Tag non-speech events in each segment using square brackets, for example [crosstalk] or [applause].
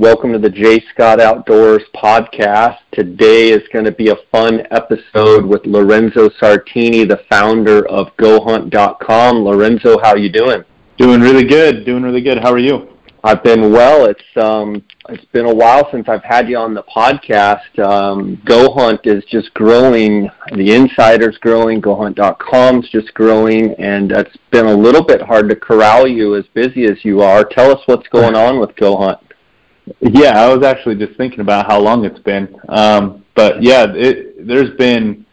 Welcome to the Jay Scott Outdoors podcast. Today is going to be a fun episode with Lorenzo Sartini, the founder of GoHunt.com. Lorenzo, how you doing? Doing really good. Doing really good. How are you? I've been well. It's um, it's been a while since I've had you on the podcast. Um, Go Hunt is just growing. The insider's growing. GoHunt.com's just growing, and it's been a little bit hard to corral you as busy as you are. Tell us what's going on with Go Hunt. Yeah, I was actually just thinking about how long it's been. Um, but yeah, it, there's been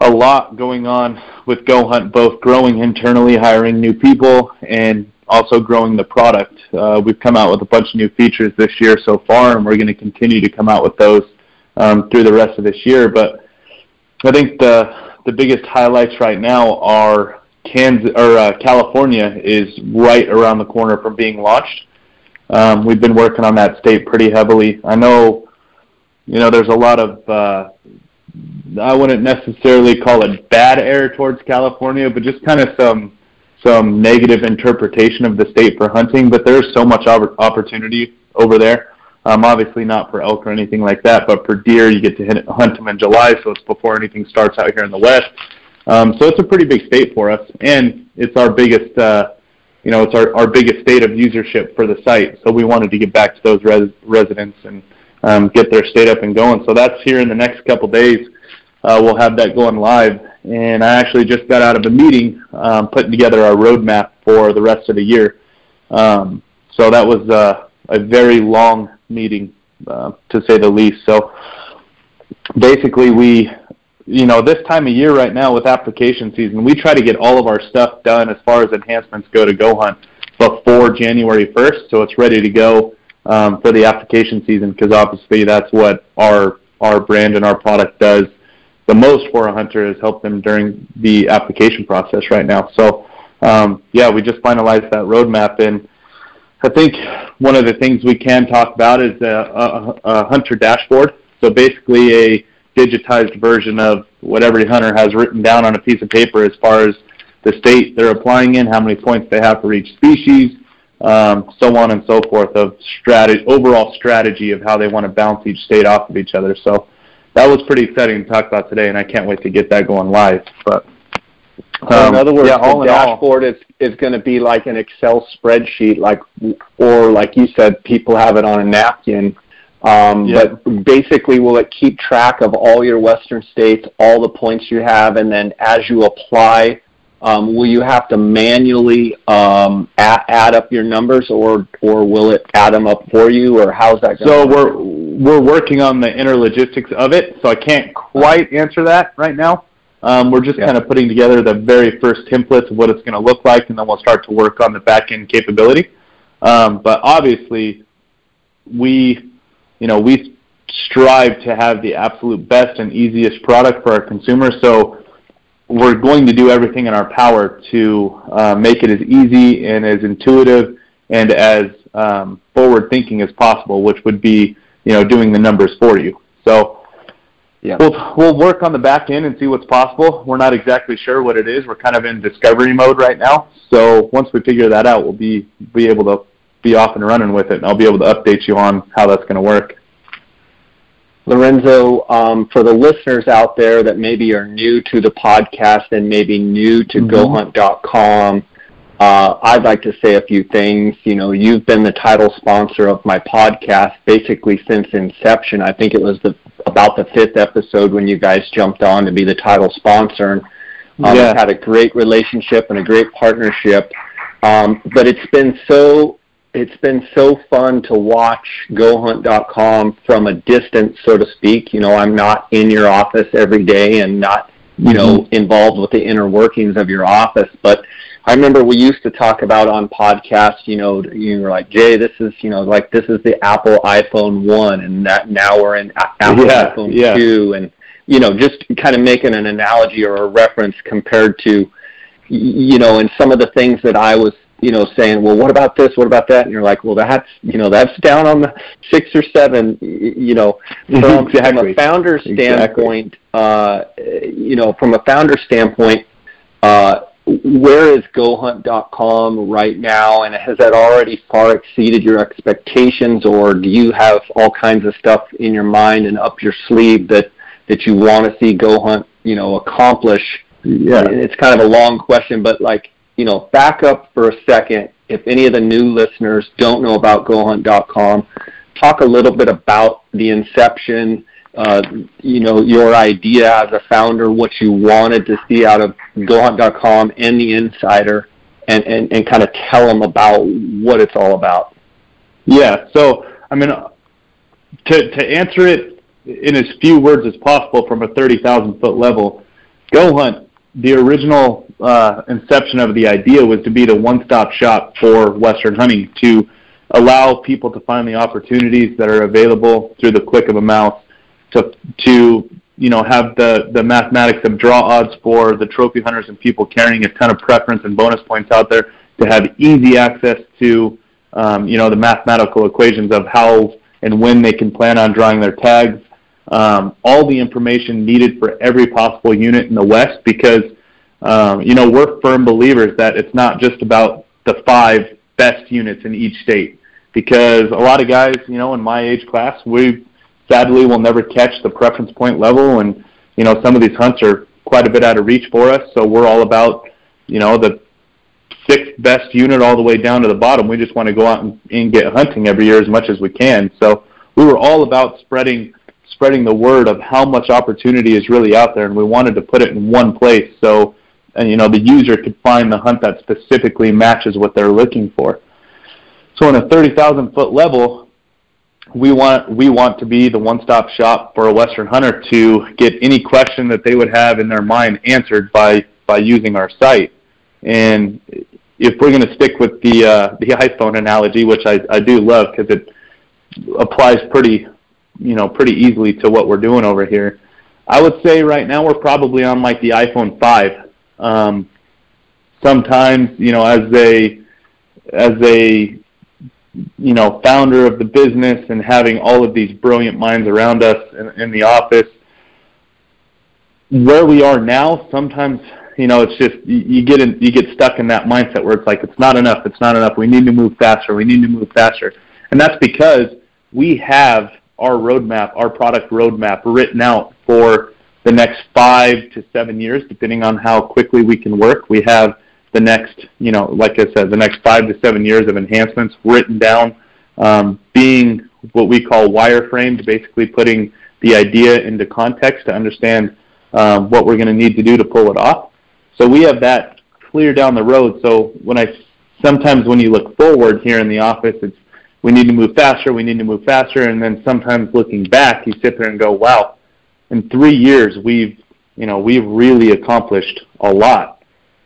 a lot going on with Go Hunt, both growing internally, hiring new people, and also growing the product. Uh, we've come out with a bunch of new features this year so far, and we're going to continue to come out with those um, through the rest of this year. But I think the the biggest highlights right now are Kansas or uh, California is right around the corner from being launched. Um, we've been working on that state pretty heavily. I know, you know, there's a lot of uh, I wouldn't necessarily call it bad air towards California, but just kind of some some negative interpretation of the state for hunting, but there's so much opportunity over there. Um, obviously not for elk or anything like that, but for deer, you get to hit, hunt them in July, so it's before anything starts out here in the west. Um, so it's a pretty big state for us, and it's our biggest, uh, you know, it's our, our biggest state of usership for the site. So we wanted to get back to those res- residents and um, get their state up and going. So that's here in the next couple days. Uh, we'll have that going live, and I actually just got out of a meeting um, putting together our roadmap for the rest of the year. Um, so that was uh, a very long meeting, uh, to say the least. So basically, we, you know, this time of year right now with application season, we try to get all of our stuff done as far as enhancements go to Go Hunt before January 1st, so it's ready to go um, for the application season because obviously that's what our our brand and our product does the most for a hunter is help them during the application process right now. So um, yeah, we just finalized that roadmap, and I think one of the things we can talk about is a, a, a hunter dashboard. So basically, a digitized version of what every hunter has written down on a piece of paper as far as the state they're applying in, how many points they have for each species, um, so on and so forth of strategy, overall strategy of how they want to bounce each state off of each other. So that was pretty exciting to talk about today, and I can't wait to get that going live. But so in um, other words, yeah, the dashboard all, is is going to be like an Excel spreadsheet, like or like you said, people have it on a napkin. Um, yeah. But basically, will it keep track of all your Western states, all the points you have, and then as you apply, um, will you have to manually um, add, add, up your numbers, or or will it add them up for you, or how's that going? So we're we're working on the inner logistics of it, so I can't quite answer that right now. Um, we're just yeah. kind of putting together the very first templates of what it's going to look like, and then we'll start to work on the back end capability. Um, but obviously, we, you know, we strive to have the absolute best and easiest product for our consumers. So we're going to do everything in our power to uh, make it as easy and as intuitive and as um, forward thinking as possible, which would be you know, doing the numbers for you. So yeah. we'll we'll work on the back end and see what's possible. We're not exactly sure what it is. We're kind of in discovery mode right now. So once we figure that out, we'll be be able to be off and running with it, and I'll be able to update you on how that's going to work. Lorenzo, um, for the listeners out there that maybe are new to the podcast and maybe new to mm-hmm. GoHunt.com, uh, I'd like to say a few things. You know, you've been the title sponsor of my podcast basically since inception. I think it was the about the fifth episode when you guys jumped on to be the title sponsor. And, um, yeah. We've had a great relationship and a great partnership. Um, but it's been so it's been so fun to watch GoHunt.com from a distance, so to speak. You know, I'm not in your office every day and not you know mm-hmm. involved with the inner workings of your office, but I remember we used to talk about on podcasts, you know, you were like, Jay, this is, you know, like this is the Apple iPhone 1 and that now we're in Apple yeah, iPhone yeah. 2 and, you know, just kind of making an analogy or a reference compared to, you know, and some of the things that I was, you know, saying, well, what about this? What about that? And you're like, well, that's, you know, that's down on the six or seven, you know, [laughs] from, exactly. from a founder standpoint, exactly. uh, you know, from a founder standpoint, uh, where is GoHunt.com right now, and has that already far exceeded your expectations, or do you have all kinds of stuff in your mind and up your sleeve that that you want to see GoHunt, you know, accomplish? Yeah. It's kind of a long question, but like, you know, back up for a second. If any of the new listeners don't know about GoHunt.com, talk a little bit about the inception uh, you know, your idea as a founder, what you wanted to see out of GoHunt.com and the Insider, and, and, and kind of tell them about what it's all about. Yeah. So, I mean, to, to answer it in as few words as possible from a 30,000 foot level, GoHunt, the original uh, inception of the idea was to be the one-stop shop for Western hunting, to allow people to find the opportunities that are available through the click of a mouse to to you know have the the mathematics of draw odds for the trophy hunters and people carrying a ton of preference and bonus points out there to have easy access to um, you know the mathematical equations of how and when they can plan on drawing their tags. Um, all the information needed for every possible unit in the west because um, you know we're firm believers that it's not just about the five best units in each state. Because a lot of guys you know in my age class we sadly we'll never catch the preference point level and you know some of these hunts are quite a bit out of reach for us. So we're all about you know the sixth best unit all the way down to the bottom. We just want to go out and, and get hunting every year as much as we can. So we were all about spreading spreading the word of how much opportunity is really out there and we wanted to put it in one place. So and you know the user could find the hunt that specifically matches what they're looking for so on a 30,000 foot level we want we want to be the one-stop shop for a Western hunter to get any question that they would have in their mind answered by by using our site. And if we're going to stick with the uh, the iPhone analogy, which I, I do love because it applies pretty you know pretty easily to what we're doing over here, I would say right now we're probably on like the iPhone five. Um, sometimes you know as a as they you know, founder of the business and having all of these brilliant minds around us in, in the office. Where we are now, sometimes you know, it's just you, you get in, you get stuck in that mindset where it's like it's not enough, it's not enough. We need to move faster. We need to move faster, and that's because we have our roadmap, our product roadmap written out for the next five to seven years, depending on how quickly we can work. We have the next, you know, like I said, the next five to seven years of enhancements written down, um, being what we call wireframed, basically putting the idea into context to understand um, what we're going to need to do to pull it off. So we have that clear down the road. So when I sometimes when you look forward here in the office, it's we need to move faster, we need to move faster, and then sometimes looking back, you sit there and go, wow, in three years we've you know we've really accomplished a lot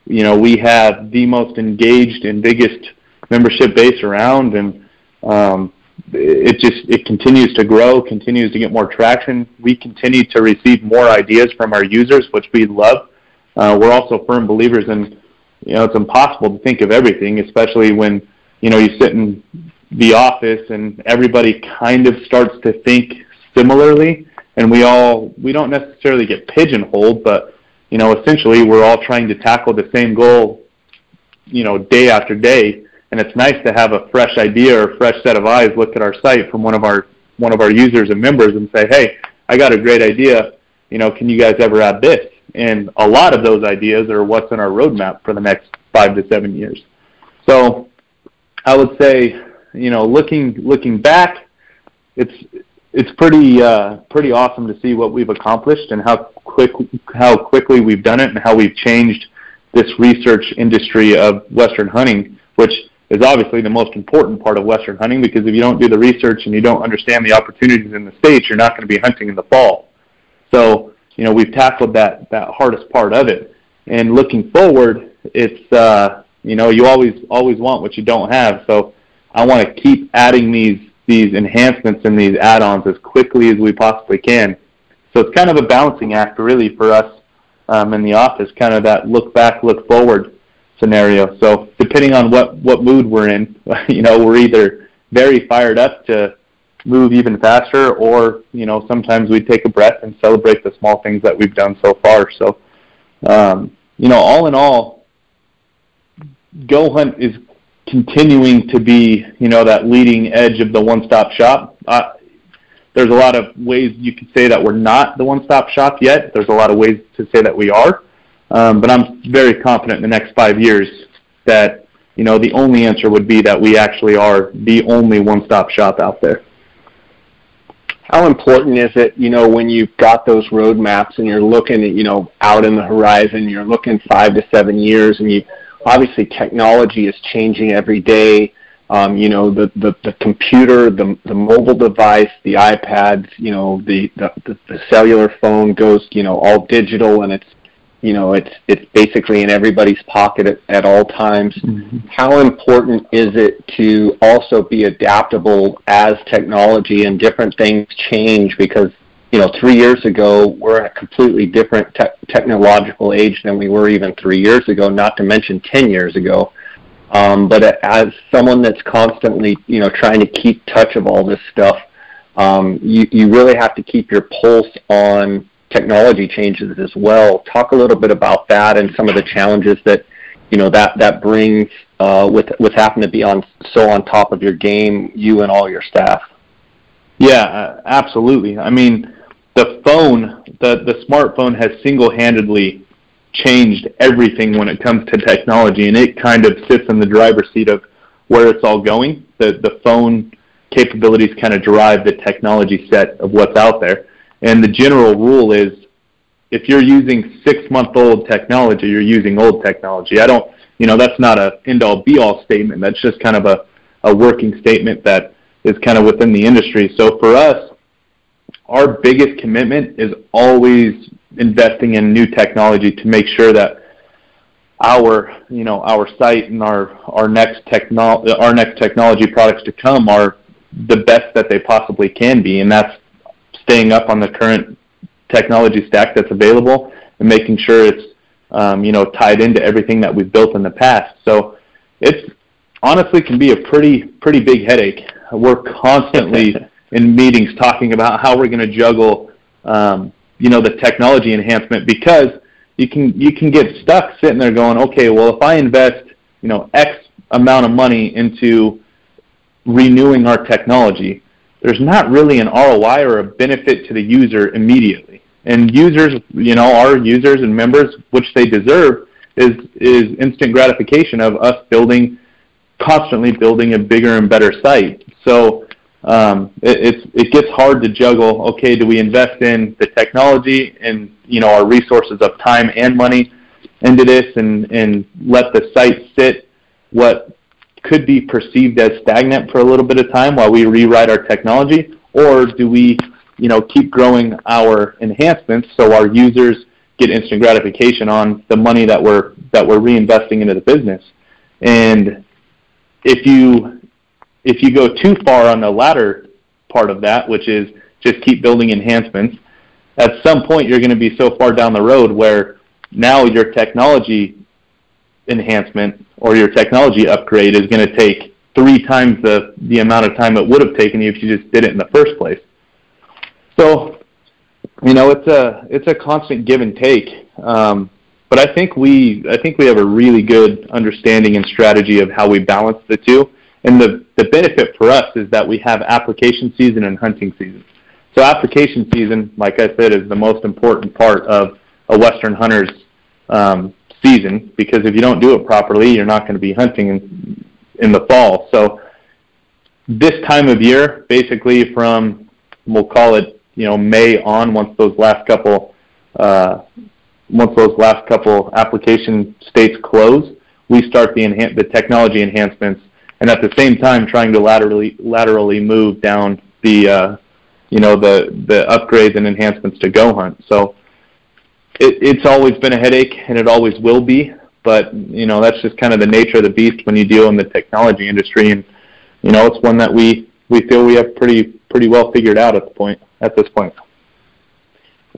you know, we have the most engaged and biggest membership base around, and um, it just it continues to grow, continues to get more traction. We continue to receive more ideas from our users, which we love. Uh, we're also firm believers in, you know, it's impossible to think of everything, especially when you know you sit in the office and everybody kind of starts to think similarly, and we all we don't necessarily get pigeonholed, but you know, essentially we're all trying to tackle the same goal, you know, day after day. And it's nice to have a fresh idea or a fresh set of eyes look at our site from one of our one of our users and members and say, hey, I got a great idea. You know, can you guys ever add this? And a lot of those ideas are what's in our roadmap for the next five to seven years. So I would say, you know, looking looking back, it's it's pretty uh, pretty awesome to see what we've accomplished and how quick how quickly we've done it and how we've changed this research industry of Western hunting, which is obviously the most important part of Western hunting because if you don't do the research and you don't understand the opportunities in the states, you're not going to be hunting in the fall. So, you know, we've tackled that that hardest part of it. And looking forward, it's uh, you know, you always always want what you don't have. So, I want to keep adding these these enhancements and these add-ons as quickly as we possibly can. So it's kind of a balancing act, really, for us um, in the office, kind of that look back, look forward scenario. So depending on what what mood we're in, [laughs] you know, we're either very fired up to move even faster, or you know, sometimes we take a breath and celebrate the small things that we've done so far. So, um, you know, all in all, Go Hunt is continuing to be, you know, that leading edge of the one-stop shop. Uh, there's a lot of ways you could say that we're not the one-stop shop yet. There's a lot of ways to say that we are. Um, but I'm very confident in the next five years that, you know, the only answer would be that we actually are the only one-stop shop out there. How important is it, you know, when you've got those roadmaps and you're looking at, you know, out in the horizon, you're looking five to seven years and you, obviously technology is changing every day um, you know, the, the, the computer, the, the mobile device, the iPads, you know, the, the, the cellular phone goes, you know, all digital and it's, you know, it's, it's basically in everybody's pocket at, at all times. Mm-hmm. How important is it to also be adaptable as technology and different things change? Because, you know, three years ago, we're in a completely different te- technological age than we were even three years ago, not to mention 10 years ago. Um, but as someone that's constantly, you know, trying to keep touch of all this stuff, um, you, you really have to keep your pulse on technology changes as well. Talk a little bit about that and some of the challenges that, you know, that that brings uh, with with having to be on so on top of your game, you and all your staff. Yeah, absolutely. I mean, the phone, the the smartphone has single-handedly changed everything when it comes to technology, and it kind of sits in the driver's seat of where it's all going. The the phone capabilities kind of drive the technology set of what's out there. And the general rule is if you're using six month old technology, you're using old technology. I don't, you know, that's not a end all be all statement. That's just kind of a, a working statement that is kind of within the industry. So for us, our biggest commitment is always investing in new technology to make sure that our you know our site and our our next techno our next technology products to come are the best that they possibly can be. And that's staying up on the current technology stack that's available and making sure it's um, you know tied into everything that we've built in the past. So it's honestly can be a pretty pretty big headache. We're constantly [laughs] in meetings talking about how we're going to juggle um, you know the technology enhancement because you can you can get stuck sitting there going, okay, well if I invest you know X amount of money into renewing our technology, there's not really an ROI or a benefit to the user immediately. And users, you know, our users and members, which they deserve, is is instant gratification of us building, constantly building a bigger and better site. So um, it, it's it gets hard to juggle. Okay, do we invest in the technology and you know our resources of time and money into this, and and let the site sit what could be perceived as stagnant for a little bit of time while we rewrite our technology, or do we you know keep growing our enhancements so our users get instant gratification on the money that we're that we're reinvesting into the business, and if you if you go too far on the latter part of that, which is just keep building enhancements, at some point you're going to be so far down the road where now your technology enhancement or your technology upgrade is going to take three times the, the amount of time it would have taken you if you just did it in the first place. So, you know, it's a it's a constant give and take. Um, but I think we I think we have a really good understanding and strategy of how we balance the two. And the, the benefit for us is that we have application season and hunting season. So application season, like I said, is the most important part of a Western hunter's um, season because if you don't do it properly, you're not going to be hunting in, in the fall. So this time of year, basically from we'll call it you know May on, once those last couple uh, once those last couple application states close, we start the enhan- the technology enhancements and at the same time trying to laterally laterally move down the uh, you know the the upgrades and enhancements to Go Hunt. So it, it's always been a headache, and it always will be. But you know that's just kind of the nature of the beast when you deal in the technology industry, and you know it's one that we we feel we have pretty pretty well figured out at the point at this point.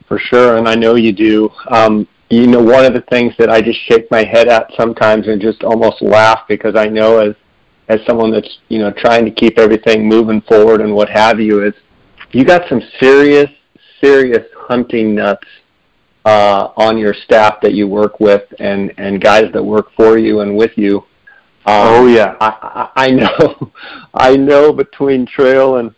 For sure, and I know you do. Um, you know, one of the things that I just shake my head at sometimes and just almost laugh because I know as as someone that's you know trying to keep everything moving forward and what have you is you got some serious serious hunting nuts uh, on your staff that you work with and and guys that work for you and with you Um, oh yeah, I, I, I know, [laughs] I know between Trail and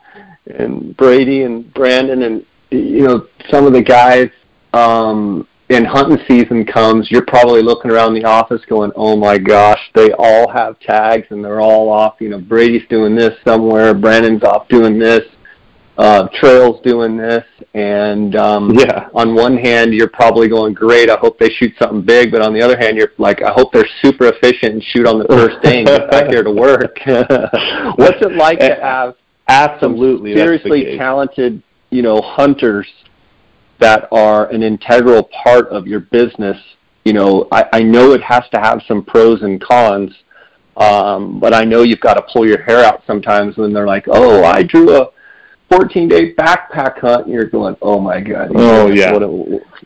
and Brady and Brandon and you know some of the guys. Um, and hunting season comes, you're probably looking around the office going, "Oh my gosh, they all have tags and they're all off." You know, Brady's doing this somewhere, Brandon's off doing this, uh, Trail's doing this, and um, [laughs] yeah. On one hand, you're probably going, "Great, I hope they shoot something big," but on the other hand, you're like, "I hope they're super efficient and shoot on the first [laughs] day and get back here to work." [laughs] What's it like to have absolutely seriously talented, you know, hunters? That are an integral part of your business. You know, I, I know it has to have some pros and cons, um, but I know you've got to pull your hair out sometimes when they're like, "Oh, I drew a 14-day backpack hunt," and you're going, "Oh my god!" Oh yeah,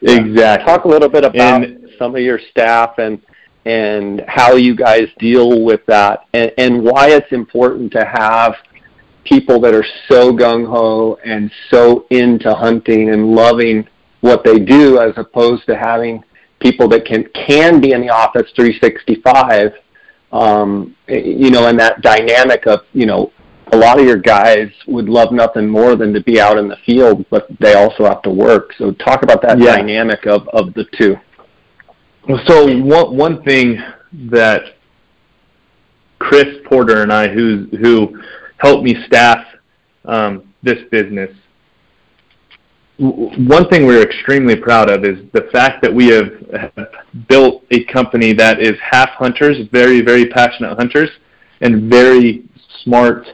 exactly. Talk a little bit about and, some of your staff and and how you guys deal with that, and, and why it's important to have people that are so gung ho and so into hunting and loving what they do as opposed to having people that can can be in the office 365 um, you know and that dynamic of you know a lot of your guys would love nothing more than to be out in the field but they also have to work so talk about that yeah. dynamic of of the two so one one thing that Chris Porter and I who who helped me staff um, this business. One thing we're extremely proud of is the fact that we have built a company that is half hunters, very, very passionate hunters, and very smart,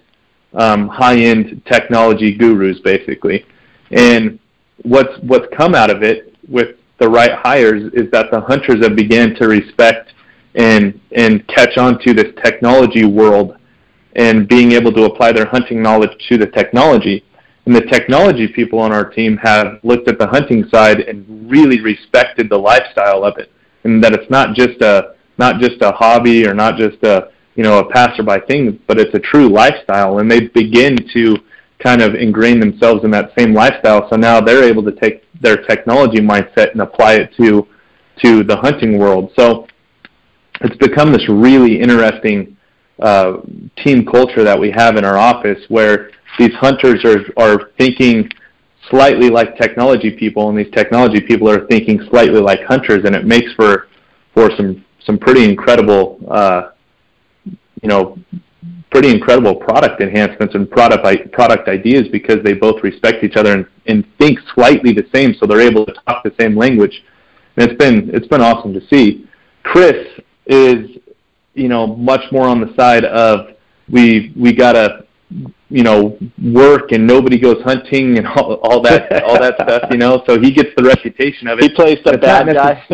um, high-end technology gurus, basically. And what's what's come out of it with the right hires is that the hunters have began to respect and and catch on to this technology world and being able to apply their hunting knowledge to the technology. And the technology people on our team have looked at the hunting side and really respected the lifestyle of it, and that it's not just a not just a hobby or not just a you know a passerby thing, but it's a true lifestyle. And they begin to kind of ingrain themselves in that same lifestyle. So now they're able to take their technology mindset and apply it to to the hunting world. So it's become this really interesting uh, team culture that we have in our office where these hunters are, are thinking slightly like technology people and these technology people are thinking slightly like hunters and it makes for for some some pretty incredible uh, you know pretty incredible product enhancements and product product ideas because they both respect each other and, and think slightly the same so they're able to talk the same language. And it's been it's been awesome to see. Chris is you know, much more on the side of we we gotta you know work and nobody goes hunting and [laughs] all, all that all that [laughs] stuff you know? So he gets the reputation of it. He plays the bad guy. [laughs]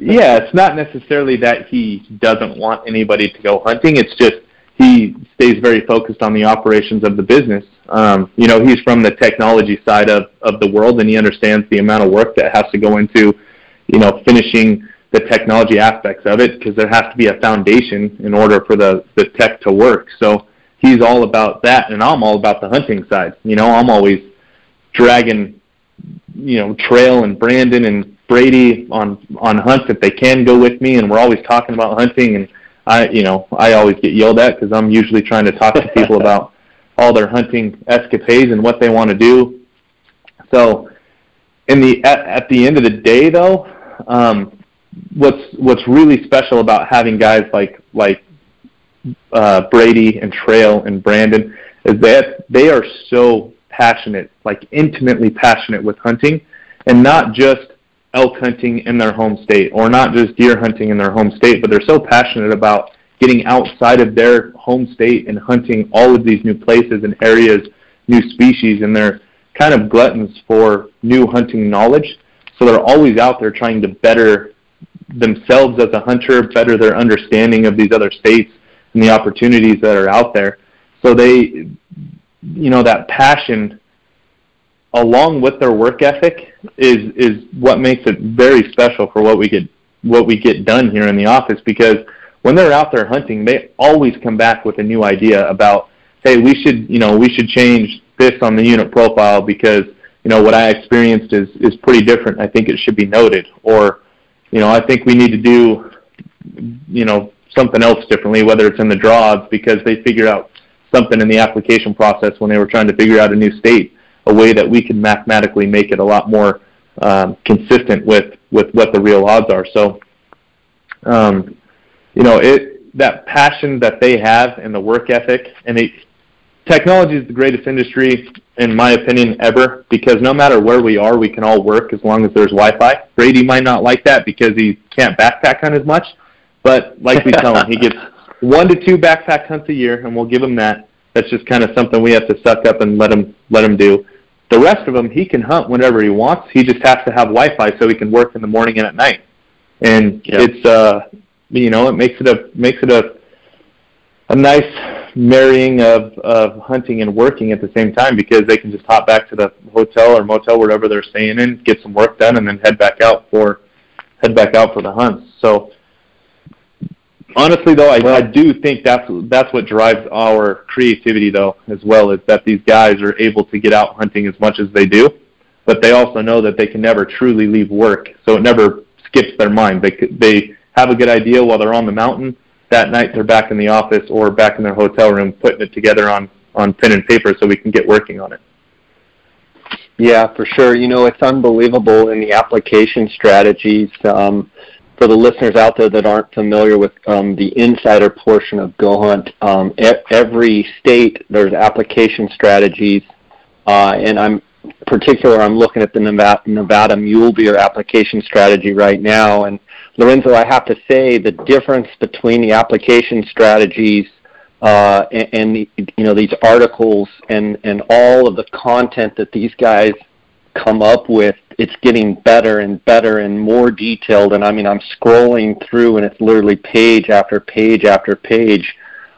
yeah it's not necessarily that he doesn't want anybody to go hunting. It's just he stays very focused on the operations of the business. Um, you know he's from the technology side of of the world and he understands the amount of work that has to go into you know finishing the technology aspects of it because there has to be a foundation in order for the, the tech to work. So he's all about that, and I'm all about the hunting side. You know, I'm always dragging, you know, Trail and Brandon and Brady on on hunts if they can go with me, and we're always talking about hunting. And I, you know, I always get yelled at because I'm usually trying to talk to people [laughs] about all their hunting escapades and what they want to do. So, in the at, at the end of the day, though. Um, what's what's really special about having guys like like uh, Brady and Trail and Brandon is that they are so passionate, like intimately passionate with hunting, and not just elk hunting in their home state or not just deer hunting in their home state, but they're so passionate about getting outside of their home state and hunting all of these new places and areas, new species, and they're kind of gluttons for new hunting knowledge. So they're always out there trying to better themselves as a hunter, better their understanding of these other states and the opportunities that are out there. So they, you know, that passion along with their work ethic is is what makes it very special for what we get what we get done here in the office because when they're out there hunting, they always come back with a new idea about, hey, we should, you know, we should change this on the unit profile because, you know, what I experienced is is pretty different. I think it should be noted or you know, I think we need to do, you know, something else differently, whether it's in the draws because they figured out something in the application process when they were trying to figure out a new state, a way that we can mathematically make it a lot more um, consistent with with what the real odds are. So, um, you know, it that passion that they have and the work ethic, and it, technology is the greatest industry in my opinion ever because no matter where we are, we can all work as long as there's Wi-Fi. Brady might not like that because he can't backpack hunt as much, but like we tell him, he gets [laughs] one to two backpack hunts a year, and we'll give him that. That's just kind of something we have to suck up and let him let him do. The rest of them, he can hunt whenever he wants. He just has to have Wi-Fi so he can work in the morning and at night. And yep. it's uh, you know, it makes it a makes it a a nice marrying of of hunting and working at the same time because they can just hop back to the hotel or motel wherever they're staying in, get some work done, and then head back out for head back out for the hunts. So honestly though, I, I do think that's that's what drives our creativity though as well is that these guys are able to get out hunting as much as they do, but they also know that they can never truly leave work, so it never skips their mind. They they have a good idea while they're on the mountain. That night they're back in the office or back in their hotel room putting it together on on pen and paper so we can get working on it. Yeah, for sure. You know, it's unbelievable in the application strategies. Um, for the listeners out there that aren't familiar with um, the insider portion of GoHunt, um, e- every state there's application strategies, uh, and I'm particular. I'm looking at the Nevada, Nevada mule deer application strategy right now, and Lorenzo, I have to say the difference between the application strategies uh, and, and the, you know these articles and and all of the content that these guys come up with it's getting better and better and more detailed. And i mean i'm scrolling through and it's literally page after page after page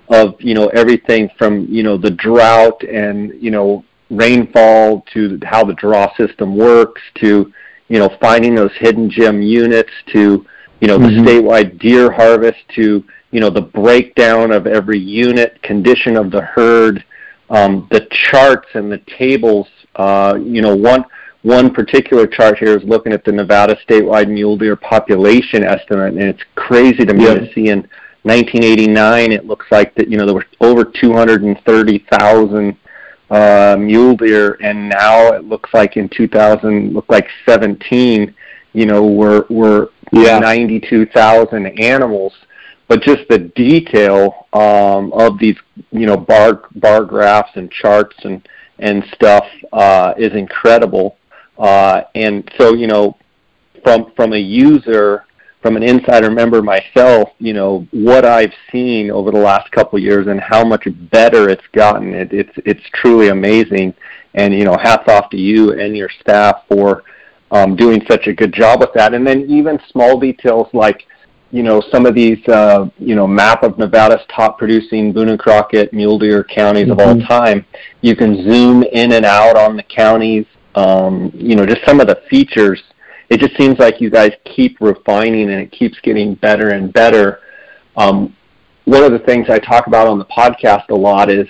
of you know everything from you know the drought and you know rainfall to how the draw system works to you know finding those hidden gem units to you know mm-hmm. the statewide deer harvest to you know the breakdown of every unit condition of the herd um, the charts and the tables uh, you know one one particular chart here is looking at the Nevada statewide mule deer population estimate, and it's crazy to me yep. to see in 1989 it looks like that you know there were over 230,000 uh, mule deer, and now it looks like in 2000 look like 17, you know, we're we're yeah. 92,000 animals. But just the detail um, of these, you know, bar bar graphs and charts and and stuff uh, is incredible. Uh, and so, you know, from from a user, from an insider member myself, you know, what I've seen over the last couple of years and how much better it's gotten, it, it's it's truly amazing. And you know, hats off to you and your staff for um, doing such a good job with that. And then even small details like you know, some of these, uh, you know, map of Nevada's top producing Boone and Crockett mule deer counties mm-hmm. of all mm-hmm. time. You can zoom in and out on the counties um, you know, just some of the features. It just seems like you guys keep refining and it keeps getting better and better. Um, one of the things I talk about on the podcast a lot is,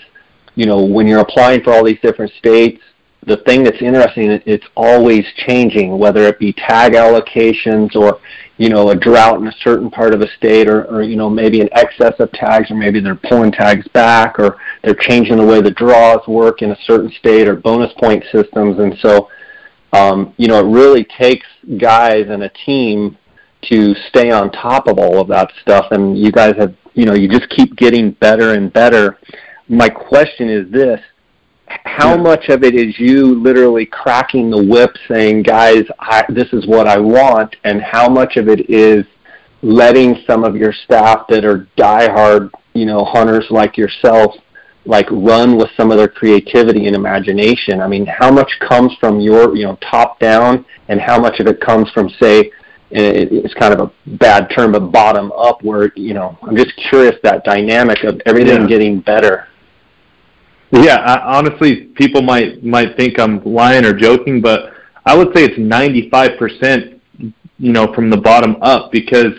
you know, when you're applying for all these different states, the thing that's interesting it's always changing, whether it be tag allocations or, you know, a drought in a certain part of a state or, or, you know, maybe an excess of tags or maybe they're pulling tags back or they're changing the way the draws work in a certain state or bonus point systems. And so, um, you know, it really takes guys and a team to stay on top of all of that stuff. And you guys have, you know, you just keep getting better and better. My question is this how much of it is you literally cracking the whip saying, guys, I, this is what I want, and how much of it is letting some of your staff that are diehard, you know, hunters like yourself, like run with some of their creativity and imagination? I mean, how much comes from your, you know, top down, and how much of it comes from, say, eh, it's kind of a bad term, but bottom up, where you know, I'm just curious that dynamic of everything yeah. getting better. Yeah, I, honestly, people might might think I'm lying or joking, but I would say it's 95%, you know, from the bottom up because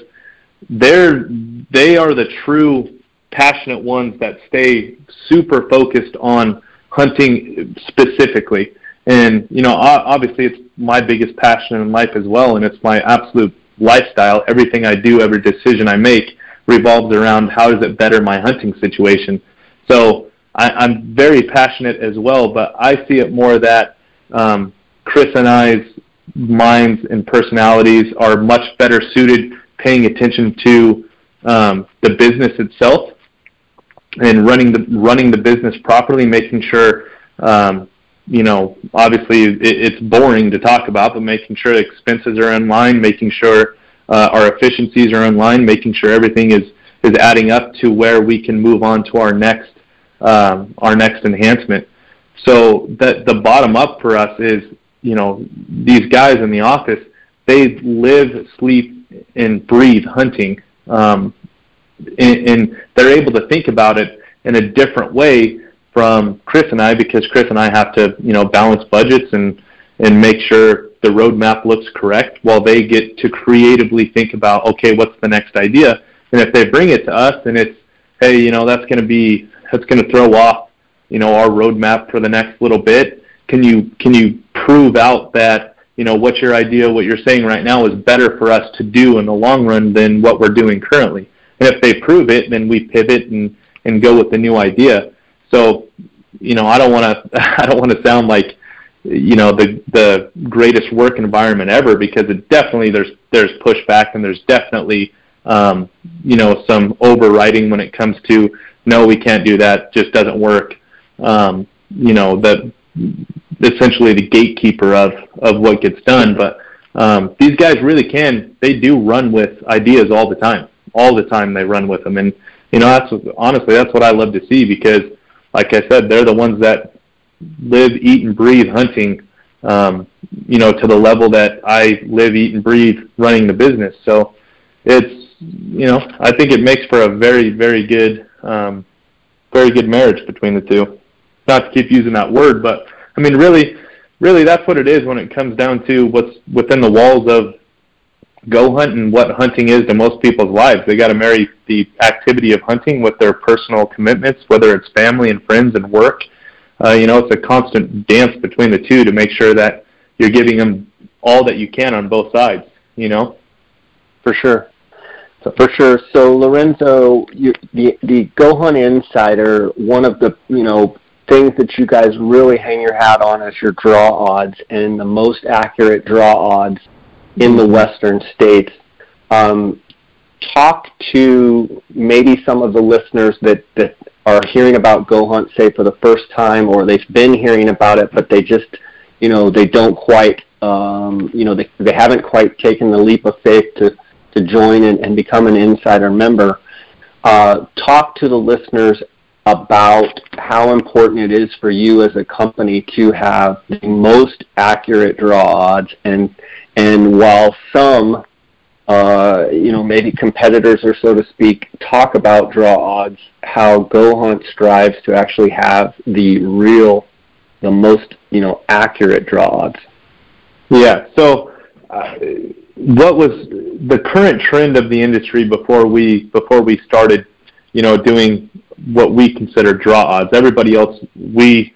they're they are the true passionate ones that stay super focused on hunting specifically. And you know, obviously, it's my biggest passion in life as well, and it's my absolute lifestyle. Everything I do, every decision I make, revolves around how does it better my hunting situation. So I, I'm very passionate as well, but I see it more that um, Chris and I's minds and personalities are much better suited paying attention to um, the business itself and running the running the business properly, making sure um, you know obviously it, it's boring to talk about, but making sure expenses are in line, making sure uh, our efficiencies are in line, making sure everything is is adding up to where we can move on to our next um, our next enhancement. So that the bottom up for us is you know these guys in the office they live, sleep, and breathe hunting. Um, and, and they're able to think about it in a different way from Chris and I because Chris and I have to, you know, balance budgets and and make sure the roadmap looks correct while they get to creatively think about, okay, what's the next idea? And if they bring it to us and it's, hey, you know, that's going to be that's going to throw off, you know, our roadmap for the next little bit. Can you can you prove out that you know what your idea, what you're saying right now is better for us to do in the long run than what we're doing currently? And if they prove it, then we pivot and and go with the new idea. So, you know, I don't want to [laughs] I don't want to sound like you know the the greatest work environment ever because it definitely there's there's pushback and there's definitely um, you know some overriding when it comes to no we can't do that just doesn't work um, you know that essentially the gatekeeper of of what gets done but um, these guys really can they do run with ideas all the time all the time they run with them. And you know, that's honestly that's what I love to see because, like I said, they're the ones that live, eat, and breathe hunting. Um, you know, to the level that I live, eat, and breathe running the business. So it's you know, I think it makes for a very, very good, um, very good marriage between the two. Not to keep using that word, but I mean, really, really, that's what it is when it comes down to what's within the walls of go hunt and what hunting is to most people's lives. They got to marry the activity of hunting with their personal commitments, whether it's family and friends and work. Uh, you know, it's a constant dance between the two to make sure that you're giving them all that you can on both sides. You know, for sure. For sure. So Lorenzo, you, the the Go Hunt Insider, one of the you know things that you guys really hang your hat on is your draw odds and the most accurate draw odds in the western states. Um, talk to maybe some of the listeners that, that are hearing about Go Hunt, say, for the first time, or they've been hearing about it, but they just, you know, they don't quite, um, you know, they, they haven't quite taken the leap of faith to, to join and, and become an insider member. Uh, talk to the listeners about how important it is for you as a company to have the most accurate draw odds and and while some, uh, you know, maybe competitors or so to speak, talk about draw odds, how Go Hunt strives to actually have the real, the most, you know, accurate draw odds. Yeah. So, uh, what was the current trend of the industry before we before we started, you know, doing what we consider draw odds? Everybody else, we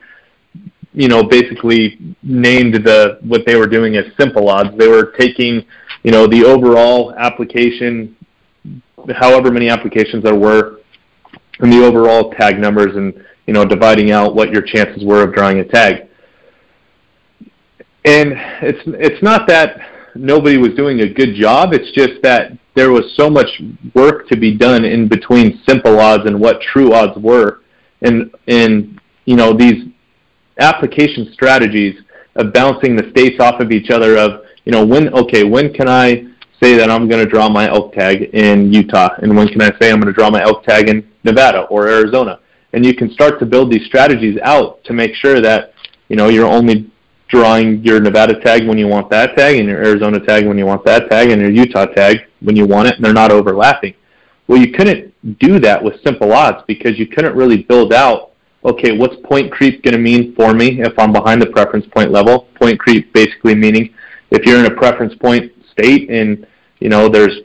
you know, basically named the what they were doing as simple odds. They were taking, you know, the overall application, however many applications there were, and the overall tag numbers, and you know, dividing out what your chances were of drawing a tag. And it's it's not that nobody was doing a good job. It's just that there was so much work to be done in between simple odds and what true odds were, and and you know these application strategies of bouncing the states off of each other of, you know, when, okay, when can I say that I'm going to draw my elk tag in Utah? And when can I say I'm going to draw my elk tag in Nevada or Arizona? And you can start to build these strategies out to make sure that, you know, you're only drawing your Nevada tag when you want that tag and your Arizona tag when you want that tag and your Utah tag when you want it and they're not overlapping. Well, you couldn't do that with simple odds because you couldn't really build out okay, what's point creep going to mean for me if I'm behind the preference point level? Point creep basically meaning if you're in a preference point state and you know there's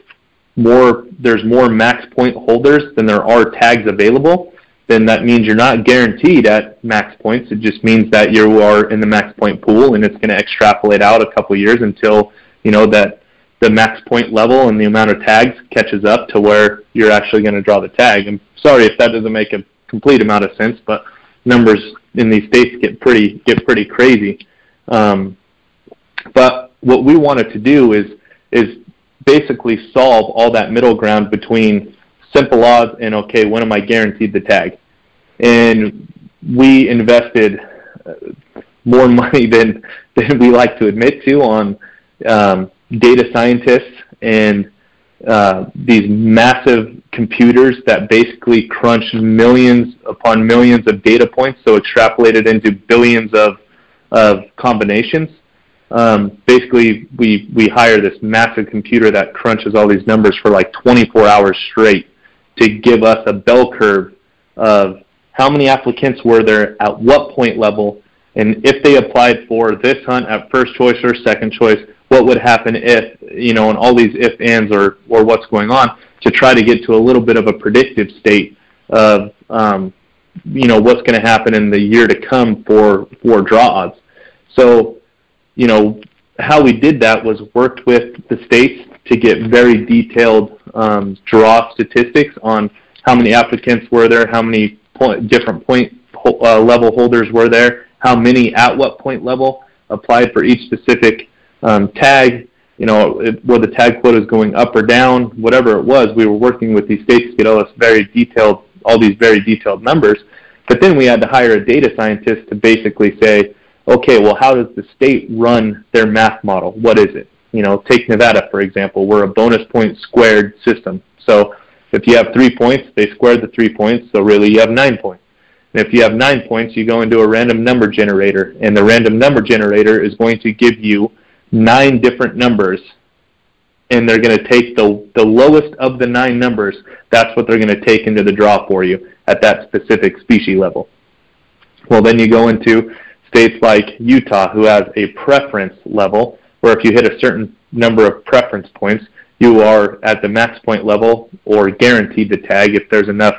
more there's more max point holders than there are tags available, then that means you're not guaranteed at max points. It just means that you are in the max point pool and it's going to extrapolate out a couple years until you know that the max point level and the amount of tags catches up to where you're actually going to draw the tag. I'm sorry if that doesn't make a complete amount of sense, but numbers in these states get pretty get pretty crazy. Um, but what we wanted to do is is basically solve all that middle ground between simple odds and okay, when am I guaranteed the tag? And we invested uh, more [laughs] money than than we like to admit to on um, data scientists and uh, these massive computers that basically crunch millions upon millions of data points, so extrapolated into billions of of combinations. Um, basically, we we hire this massive computer that crunches all these numbers for like 24 hours straight to give us a bell curve of how many applicants were there at what point level, and if they applied for this hunt at first choice or second choice, what would happen if, you know, and all these if ands or, or what's going on to try to get to a little bit of a predictive state of, um, you know, what's going to happen in the year to come for, for draw odds. So, you know, how we did that was worked with the states to get very detailed um, draw statistics on how many applicants were there, how many point, different point uh, level holders were there, how many at what point level applied for each specific um, tag, you know, it, whether the tag quota is going up or down, whatever it was, we were working with these states to get all this very detailed, all these very detailed numbers. But then we had to hire a data scientist to basically say, okay, well, how does the state run their math model? What is it? You know, take Nevada, for example. We're a bonus point squared system. So if you have three points, they squared the three points, so really you have nine points. And if you have nine points, you go into a random number generator, and the random number generator is going to give you nine different numbers, and they're going to take the, the lowest of the nine numbers. That's what they're going to take into the draw for you at that specific species level. Well, then you go into states like Utah, who has a preference level, where if you hit a certain number of preference points, you are at the max point level or guaranteed to tag if there's enough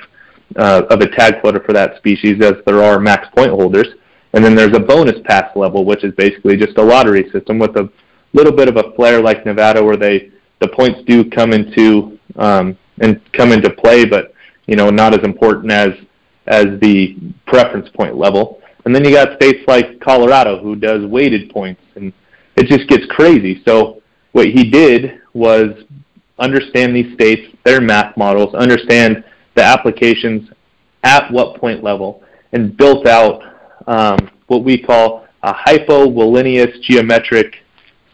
uh, of a tag quota for that species as there are max point holders. And then there's a bonus pass level, which is basically just a lottery system with a little bit of a flair like Nevada, where they the points do come into um, and come into play, but you know not as important as as the preference point level. And then you got states like Colorado who does weighted points, and it just gets crazy. So what he did was understand these states, their math models, understand the applications at what point level, and built out um, what we call a hypolineous geometric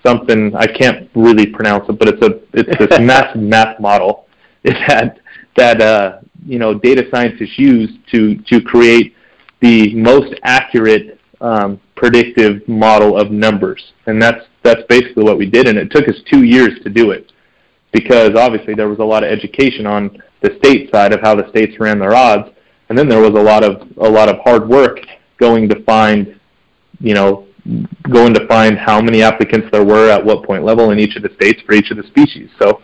something I can't really pronounce it, but it's a it's this [laughs] massive math model that that uh, you know data scientists use to to create the most accurate um, predictive model of numbers, and that's that's basically what we did, and it took us two years to do it because obviously there was a lot of education on the state side of how the states ran their odds, and then there was a lot of a lot of hard work going to find, you know, going to find how many applicants there were at what point level in each of the states for each of the species. So,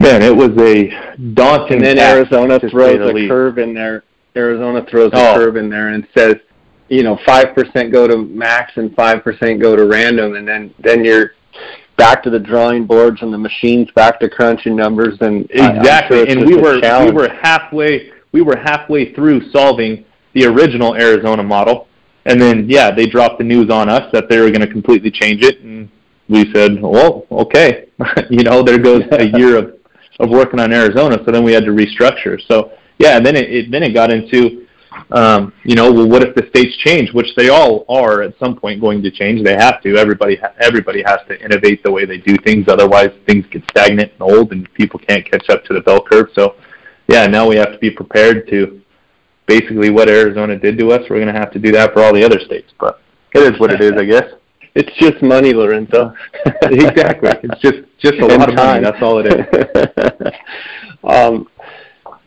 man, it was a daunting. And then Arizona throws a least. curve in there. Arizona throws a oh. curve in there and says, you know, five percent go to max and five percent go to random, and then then you're back to the drawing boards and the machines back to crunching numbers and exactly. Sure and we were we were halfway we were halfway through solving the original Arizona model and then, yeah, they dropped the news on us that they were going to completely change it, and we said, well, okay, [laughs] you know, there goes a year of of working on Arizona. So then we had to restructure. So yeah, and then it, it then it got into, um, you know, well, what if the states change, which they all are at some point going to change. They have to. Everybody ha- everybody has to innovate the way they do things. Otherwise, things get stagnant and old, and people can't catch up to the bell curve. So yeah, now we have to be prepared to basically what Arizona did to us, we're going to have to do that for all the other states. But it is what it is, I guess. [laughs] It's just money, Lorenzo. exactly. It's just just a lot of money. [laughs] That's all it is. [laughs] um,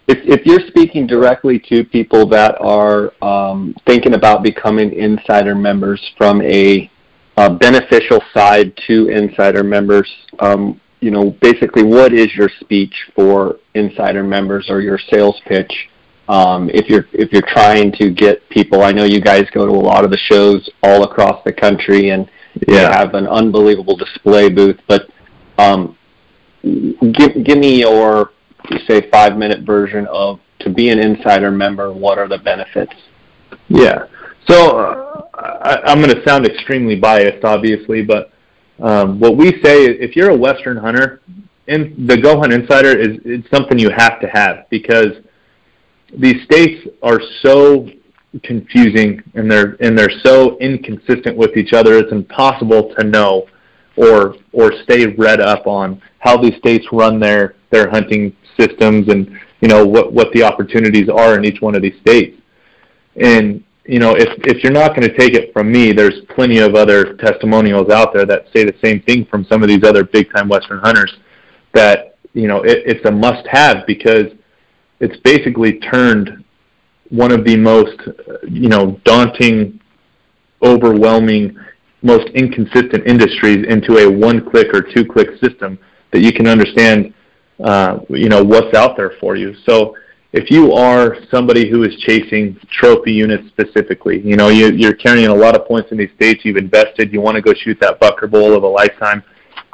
if, if you're speaking directly to people that are um, thinking about becoming insider members from a, a beneficial side to insider members, um, you know, basically, what is your speech for insider members or your sales pitch? Um, if you're if you're trying to get people, I know you guys go to a lot of the shows all across the country, and yeah. have an unbelievable display booth. But um, give give me your say five minute version of to be an insider member. What are the benefits? Yeah. So uh, I, am going to sound extremely biased, obviously, but um, what we say if you're a Western hunter, in, the Go Hunt Insider is it's something you have to have because these states are so confusing and they're and they're so inconsistent with each other. It's impossible to know or or stay read up on how these states run their their hunting systems and you know what what the opportunities are in each one of these states. And you know if if you're not going to take it from me, there's plenty of other testimonials out there that say the same thing from some of these other big time Western hunters that you know it, it's a must have because it's basically turned one of the most you know daunting, overwhelming, most inconsistent industries into a one-click or two-click system that you can understand uh, you know what's out there for you. So if you are somebody who is chasing trophy units specifically, you know you, you're carrying a lot of points in these states. You've invested. You want to go shoot that buck or bull of a lifetime.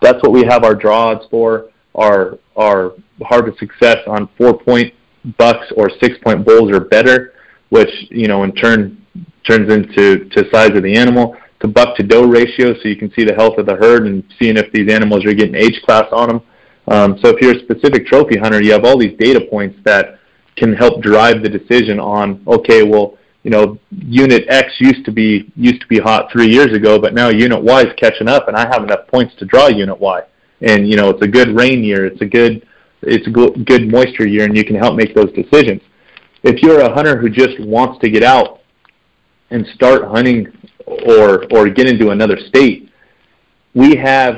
That's what we have our draw odds for. Our our harvest success on four point bucks or six point bulls or better, which you know in turn turns into to size of the animal, to buck to doe ratio, so you can see the health of the herd and seeing if these animals are getting age class on them. Um, so if you're a specific trophy hunter, you have all these data points that can help drive the decision on okay, well you know unit X used to be used to be hot three years ago, but now unit Y is catching up, and I have enough points to draw unit Y. And you know it's a good rain year, it's a good it's a good moisture year, and you can help make those decisions. If you're a hunter who just wants to get out and start hunting or or get into another state, we have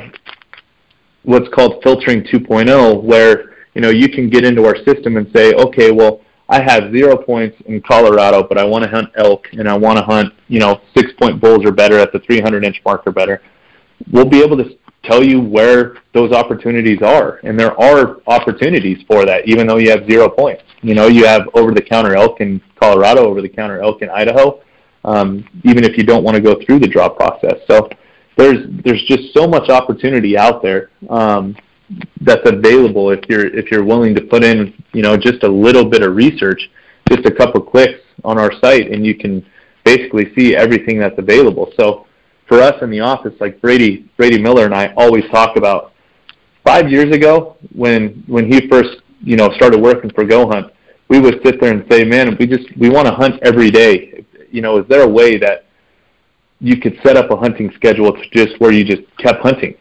what's called filtering 2.0, where you know you can get into our system and say, okay, well, I have zero points in Colorado, but I want to hunt elk and I want to hunt you know six point bulls or better at the 300 inch mark or better. We'll be able to tell you where those opportunities are. And there are opportunities for that, even though you have zero points. You know, you have over the counter elk in Colorado, over the counter elk in Idaho, um, even if you don't want to go through the draw process. So there's there's just so much opportunity out there um, that's available if you're if you're willing to put in you know just a little bit of research, just a couple clicks on our site, and you can basically see everything that's available. So for us in the office, like Brady Brady Miller and I always talk about five years ago when when he first you know started working for Go Hunt, we would sit there and say, man, we just we want to hunt every day. You know, is there a way that you could set up a hunting schedule to just where you just kept hunting?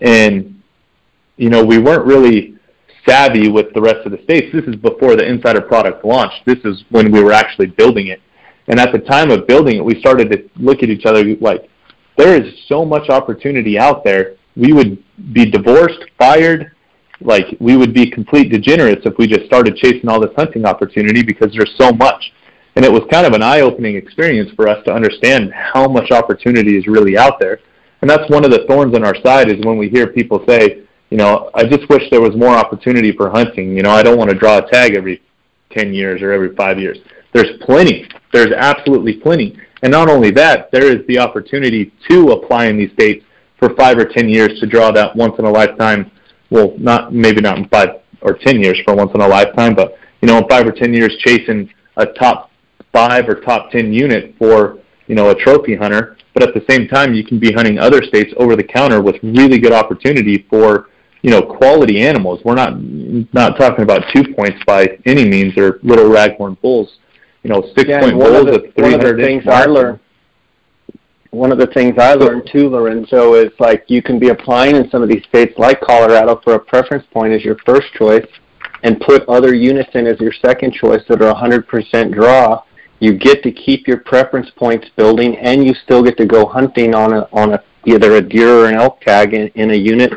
And you know, we weren't really savvy with the rest of the states. This is before the insider product launched. This is when we were actually building it. And at the time of building it, we started to look at each other like, there is so much opportunity out there. We would be divorced, fired, like we would be complete degenerates if we just started chasing all this hunting opportunity because there's so much. And it was kind of an eye-opening experience for us to understand how much opportunity is really out there. And that's one of the thorns on our side is when we hear people say, you know, I just wish there was more opportunity for hunting. You know, I don't want to draw a tag every 10 years or every 5 years. There's plenty. There's absolutely plenty. And not only that, there is the opportunity to apply in these states for five or ten years to draw that once in a lifetime. Well, not maybe not in five or ten years for once in a lifetime, but you know, in five or ten years, chasing a top five or top ten unit for you know a trophy hunter. But at the same time, you can be hunting other states over the counter with really good opportunity for you know quality animals. We're not not talking about two points by any means or little raghorn bulls you know, six yeah, point bulls at 300 things I learned. One of the things I learned too, Lorenzo, is like you can be applying in some of these states like Colorado for a preference point as your first choice, and put other units in as your second choice that are 100% draw. You get to keep your preference points building, and you still get to go hunting on a on a either a deer or an elk tag in, in a unit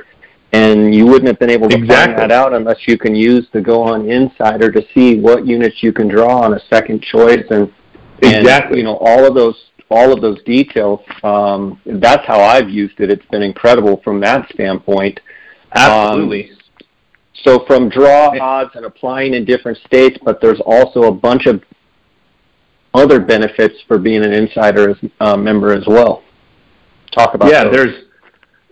and you wouldn't have been able to exactly. find that out unless you can use the Go Hunt Insider to see what units you can draw on a second choice and exactly and, you know all of those all of those details. Um, that's how I've used it. It's been incredible from that standpoint. Absolutely. Um, so from draw odds and applying in different states, but there's also a bunch of other benefits for being an insider as, uh, member as well. Talk about yeah. Those. There's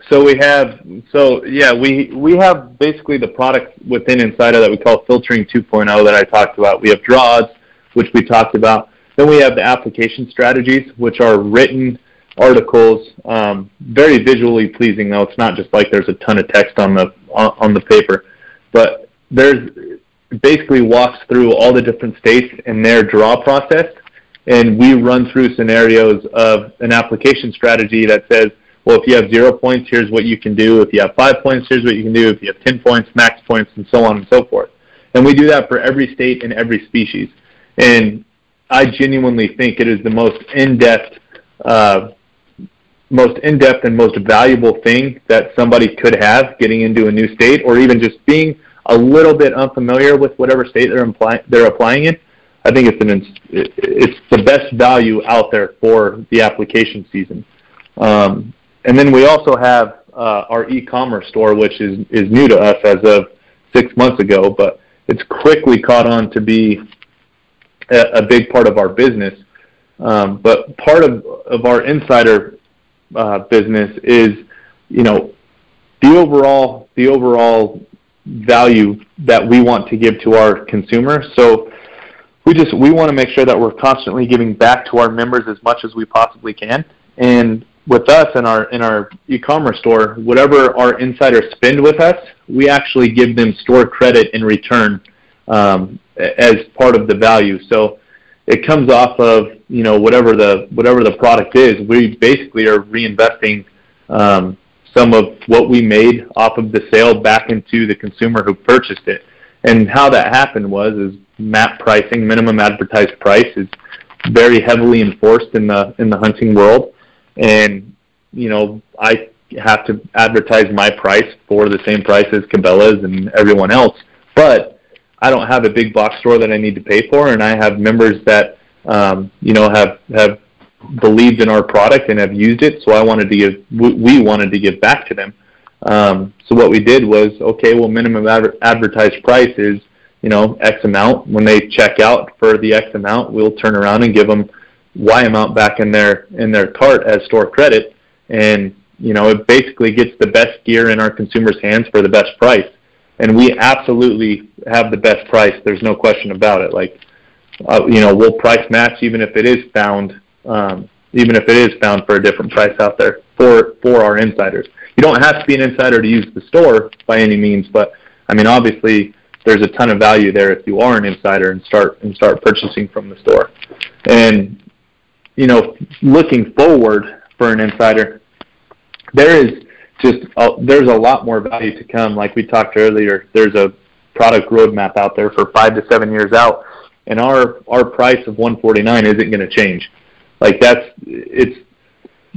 so we have so yeah we we have basically the product within Insider that we call filtering 2.0 that I talked about. We have draws, which we talked about. Then we have the application strategies, which are written articles, um, very visually pleasing. Though it's not just like there's a ton of text on the on, on the paper, but there's basically walks through all the different states and their draw process, and we run through scenarios of an application strategy that says, well, if you have zero points, here's what you can do. If you have five points, here's what you can do. If you have 10 points, max points, and so on and so forth. And we do that for every state and every species. And I genuinely think it is the most in-depth, uh, most in-depth and most valuable thing that somebody could have getting into a new state, or even just being a little bit unfamiliar with whatever state they're, imply, they're applying in. I think it's an it's the best value out there for the application season. Um, and then we also have uh, our e-commerce store, which is is new to us as of six months ago, but it's quickly caught on to be a, a big part of our business. Um, but part of of our insider uh, business is, you know, the overall the overall value that we want to give to our consumer. So we just we want to make sure that we're constantly giving back to our members as much as we possibly can. And with us in our in our e-commerce store, whatever our insiders spend with us, we actually give them store credit in return um, as part of the value. So it comes off of you know whatever the whatever the product is. We basically are reinvesting um, some of what we made off of the sale back into the consumer who purchased it. And how that happened was is MAP pricing, minimum advertised price, is very heavily enforced in the in the hunting world, and you know I have to advertise my price for the same price as Cabela's and everyone else, but I don't have a big box store that I need to pay for, and I have members that um, you know have have believed in our product and have used it. So I wanted to give we wanted to give back to them. Um, so what we did was okay. Well, minimum adver- advertised price is you know X amount. When they check out for the X amount, we'll turn around and give them Y amount back in their in their cart as store credit, and you know it basically gets the best gear in our consumers' hands for the best price. And we absolutely have the best price. There's no question about it. Like uh, you know, we'll price match even if it is found um, even if it is found for a different price out there for for our insiders. You don't have to be an insider to use the store by any means, but I mean obviously there's a ton of value there if you are an insider and start and start purchasing from the store. And you know, looking forward for an insider, there is just there's a lot more value to come. Like we talked earlier, there's a product roadmap out there for five to seven years out, and our our price of 149 isn't going to change. Like that's it's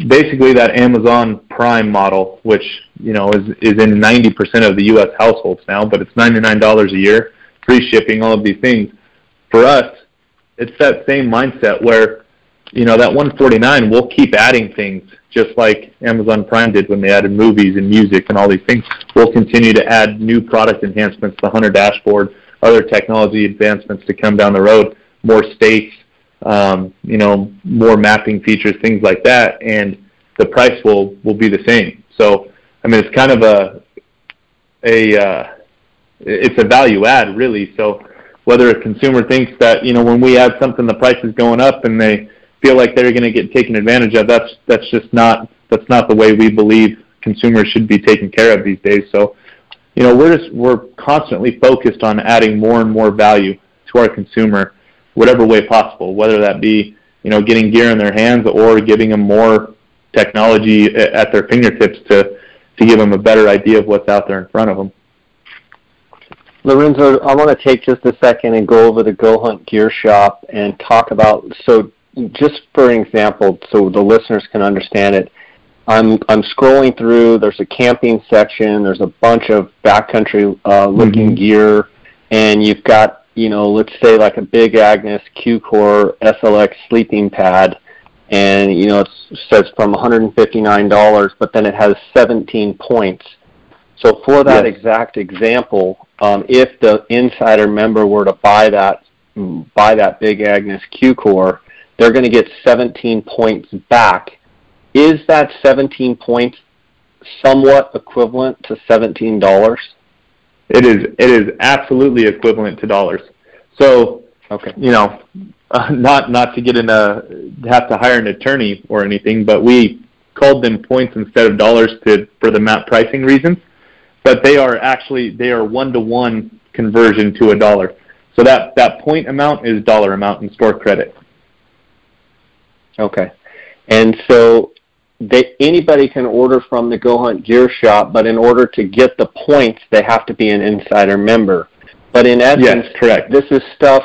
basically that Amazon Prime model, which you know is is in 90% of the U.S. households now, but it's $99 a year, free shipping, all of these things. For us, it's that same mindset where you know that 149 we'll keep adding things just like Amazon Prime did when they added movies and music and all these things. We'll continue to add new product enhancements, the Hunter dashboard, other technology advancements to come down the road, more states, um, you know, more mapping features, things like that, and the price will will be the same. So, I mean, it's kind of a a uh, it's a value add, really. So, whether a consumer thinks that you know when we add something, the price is going up, and they feel like they're going to get taken advantage of, that's that's just not that's not the way we believe consumers should be taken care of these days. So, you know, we're just we're constantly focused on adding more and more value to our consumer whatever way possible, whether that be you know getting gear in their hands or giving them more technology at their fingertips to to give them a better idea of what's out there in front of them. Lorenzo, I want to take just a second and go over the Go Hunt Gear Shop and talk about so just for an example, so the listeners can understand it. I'm I'm scrolling through. There's a camping section. There's a bunch of backcountry uh, looking mm-hmm. gear, and you've got you know, let's say like a Big Agnes Q-Core SLX sleeping pad, and you know it says from $159, but then it has 17 points. So for that yes. exact example, um, if the insider member were to buy that buy that Big Agnes Q-Core, they're going to get 17 points back. Is that 17 points somewhat equivalent to seventeen dollars? It is. It is absolutely equivalent to dollars. So, okay, you know, uh, not not to get in a have to hire an attorney or anything, but we called them points instead of dollars to for the map pricing reasons. But they are actually they are one to one conversion to a dollar. So that that point amount is dollar amount in store credit. Okay, and so they, anybody can order from the Go Hunt Gear Shop, but in order to get the points, they have to be an insider member. But in essence, yes, correct. This is stuff.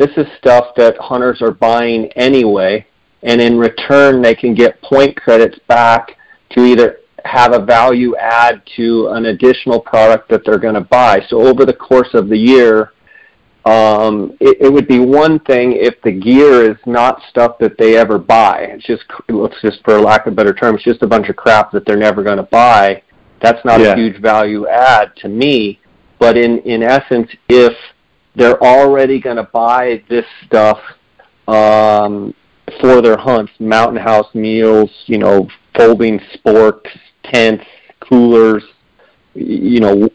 This is stuff that hunters are buying anyway, and in return, they can get point credits back to either have a value add to an additional product that they're going to buy. So over the course of the year, um, it, it would be one thing if the gear is not stuff that they ever buy. It's just, let's just for lack of a better term, it's just a bunch of crap that they're never going to buy. That's not yeah. a huge value add to me. But in, in essence, if they're already going to buy this stuff um, for their hunts, mountain house meals, you know, folding sporks, tents, coolers, you know,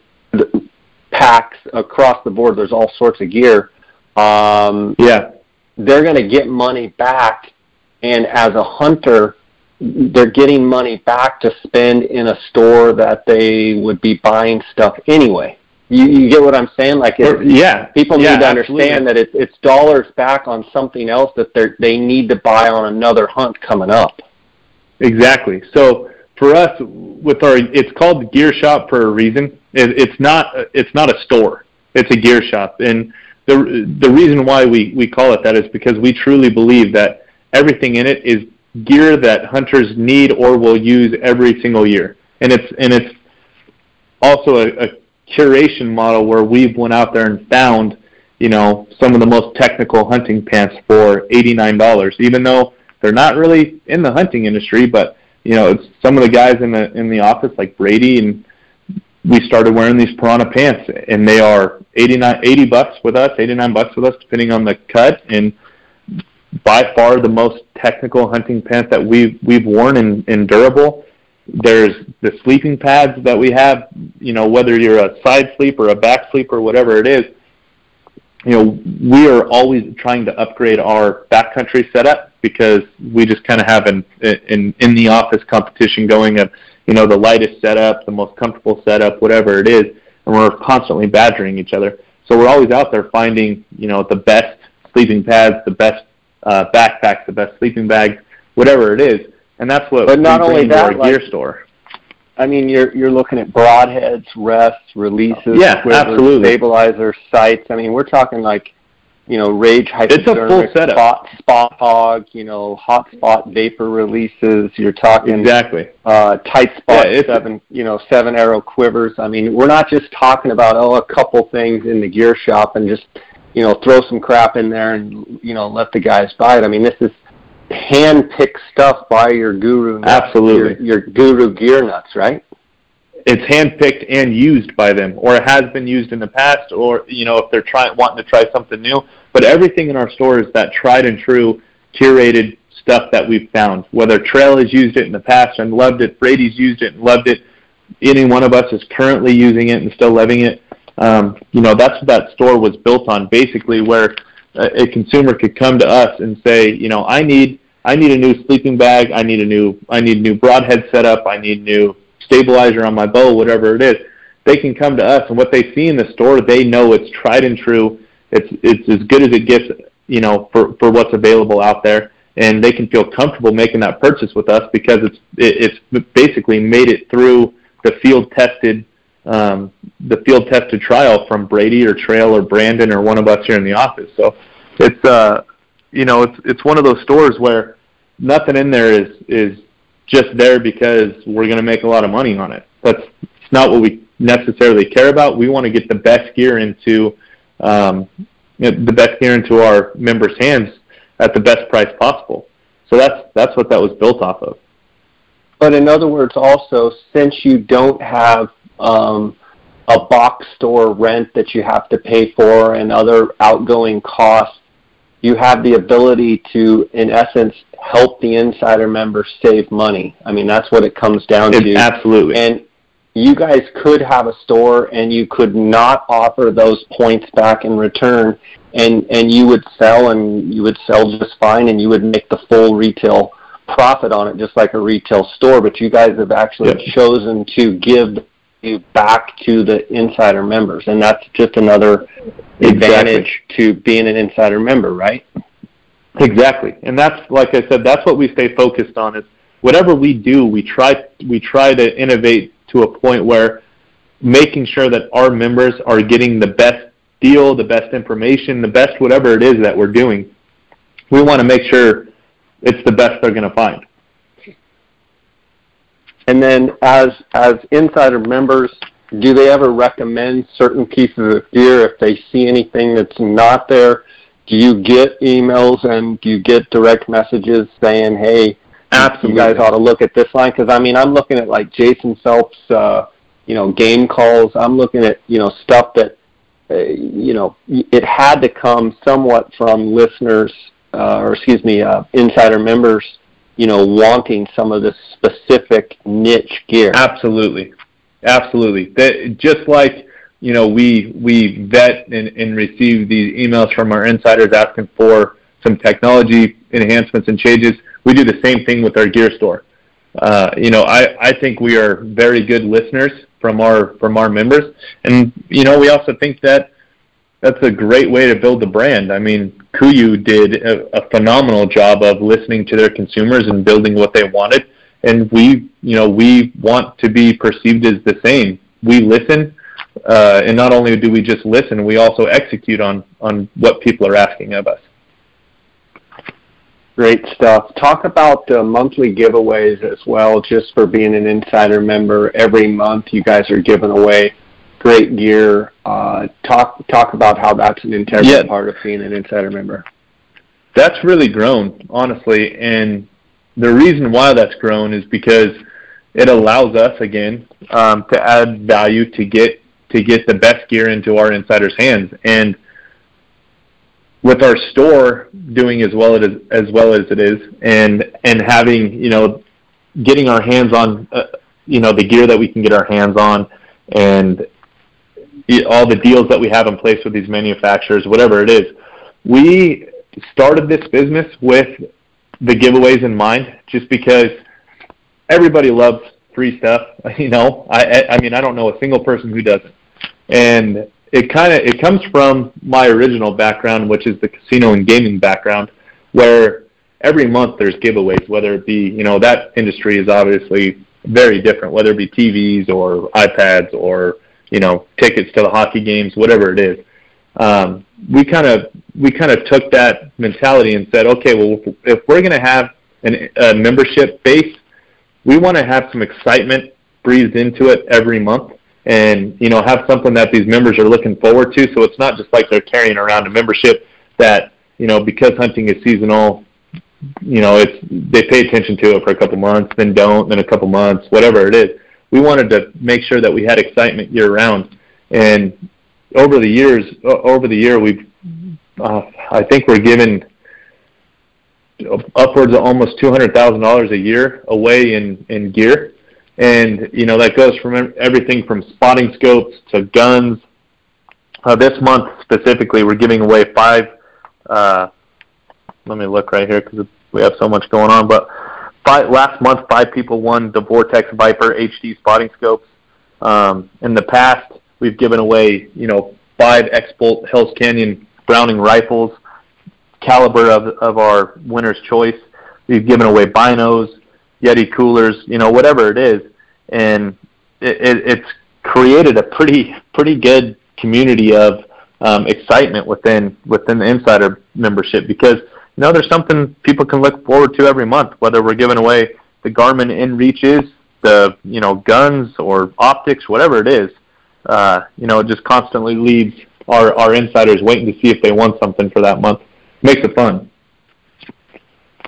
packs across the board. There's all sorts of gear. Um, yeah, they're going to get money back, and as a hunter, they're getting money back to spend in a store that they would be buying stuff anyway. You, you get what I'm saying? Like, it, yeah, people yeah, need to understand absolutely. that it's it's dollars back on something else that they they need to buy on another hunt coming up. Exactly. So for us, with our, it's called the Gear Shop for a reason. It, it's not it's not a store. It's a gear shop, and the the reason why we we call it that is because we truly believe that everything in it is gear that hunters need or will use every single year, and it's and it's also a, a curation model where we've went out there and found you know some of the most technical hunting pants for eighty nine dollars, even though they're not really in the hunting industry, but you know, it's some of the guys in the in the office like Brady and we started wearing these Prana pants, and they are 89, 80 bucks with us, 89 bucks with us, depending on the cut, and by far the most technical hunting pants that we've we've worn and, and durable. There's the sleeping pads that we have. You know, whether you're a side sleep or a back sleep or whatever it is, you know, we are always trying to upgrade our backcountry setup because we just kind of have an in in the office competition going of you know the lightest setup, the most comfortable setup, whatever it is, and we're constantly badgering each other. So we're always out there finding you know the best sleeping pads, the best uh, backpacks, the best sleeping bags, whatever it is, and that's what but not only that, like, gear store. I mean, you're you're looking at broadheads, rests, releases, yeah, quivers, absolutely. stabilizers, sights. I mean, we're talking like you know, rage It's a full hypodermic, spot, spot hog, you know, hot spot vapor releases. You're talking Exactly. uh, tight spot Yeah, seven, you know, seven arrow quivers. I mean, we're not just talking about oh a couple things in the gear shop and just you know throw some crap in there and you know let the guys buy it. I mean, this is hand picked stuff by your guru, nuts, Absolutely. your, your guru gear nuts, right? it's handpicked and used by them, or it has been used in the past, or you know if they're trying wanting to try something new. But everything in our store is that tried and true, curated stuff that we've found. Whether Trail has used it in the past and loved it, Brady's used it and loved it. Any one of us is currently using it and still loving it. Um, you know that's what that store was built on, basically, where a, a consumer could come to us and say, you know, I need I need a new sleeping bag, I need a new I need a new broadhead setup, I need new stabilizer on my bow, whatever it is, they can come to us and what they see in the store, they know it's tried and true. It's it's as good as it gets, you know, for for what's available out there, and they can feel comfortable making that purchase with us because it's it, it's basically made it through the field tested um, the field tested trial from Brady or Trail or Brandon or one of us here in the office. So it's uh you know it's it's one of those stores where nothing in there is is just there because we're going to make a lot of money on it. That's it's not what we necessarily care about. We want to get the best gear into um, the best gear into our members' hands at the best price possible. So that's that's what that was built off of. But in other words, also since you don't have um, a box store rent that you have to pay for and other outgoing costs, you have the ability to, in essence, help the insider members save money. I mean, that's what it comes down It- to. absolutely. And you guys could have a store and you could not offer those points back in return and and you would sell and you would sell just fine and you would make the full retail profit on it just like a retail store but you guys have actually Yep. chosen to give you back to the insider members and that's just another advantage to being an insider member right Exactly, and that's like I said, that's what we stay focused on. Is whatever we do, we try we try to innovate to a point where making sure that our members are getting the best deal, the best information, the best whatever it is that we're doing. We want to make sure it's the best they're going to find. And then as as insider members, do they ever recommend certain pieces of gear if they see anything that's not there? Do you get emails and do you get direct messages saying, "Hey, Absolutely. you guys ought to look at this line"? Because I mean, I'm looking at like Jason Phelps, uh, you know, game calls. I'm looking at you know stuff that uh, you know it had to come somewhat from listeners, uh, or excuse me, uh, insider members you know, wanting some of this specific niche gear. Absolutely, absolutely. That just like you know, we we vet and, and receive these emails from our insiders asking for some technology enhancements and changes. We do the same thing with our gear store. Uh, you know, I, I think we are very good listeners from our from our members, and you know, we also think that that's a great way to build the brand. I mean, Kuiu did a, a phenomenal job of listening to their consumers and building what they wanted, and we, you know, we want to be perceived as the same. We listen, uh, and not only do we just listen, we also execute on on what people are asking of us. Great stuff. Talk about uh, monthly giveaways as well, just for being an insider member. Every month, you guys are giving away great gear. Uh, talk talk about how that's an integral Yeah. part of being an insider member. That's really grown, honestly, and the reason why that's grown is because it allows us again um, to add value to get to get the best gear into our insiders' hands. And with our store doing as well as as well as it is, and and having you know getting our hands on uh, you know the gear that we can get our hands on, and all the deals that we have in place with these manufacturers, whatever it is, we started this business with the giveaways in mind, just because everybody loves free stuff. [laughs] You know, I I mean I don't know a single person who doesn't, and it kind of it comes from my original background, which is the casino and gaming background, where every month there's giveaways, whether it be you know that industry is obviously very different, whether it be TVs or iPads or you know tickets to the hockey games, whatever it is. Um, we kind of we kind of took that mentality and said, okay, well if we're going to have an, a membership base, we want to have some excitement breathed into it every month and you know have something that these members are looking forward to so it's not just like they're carrying around a membership that you know because hunting is seasonal you know it's they pay attention to it for a couple months then don't then a couple months whatever it is we wanted to make sure that we had excitement year round and over the years over the year we've uh, I think we're giving upwards of almost two hundred thousand dollars a year away in in gear and you know that goes from everything from spotting scopes to guns. Uh, this month specifically, we're giving away five. Uh, let me look right here because we have so much going on. But five, last month, five people won the Vortex Viper HD spotting scopes. Um, in the past, we've given away you know five X-Bolt Hell's Canyon Browning rifles, caliber of of our winner's choice. We've given away binos, Yeti coolers, you know, whatever it is, and it, it, it's created a pretty pretty good community of um, excitement within within the insider membership because you know there's something people can look forward to every month, whether we're giving away the Garmin InReaches, the you know guns or optics, whatever it is. Uh, you know, it just constantly leaves our our insiders waiting to see if they want something for that month. Makes it fun.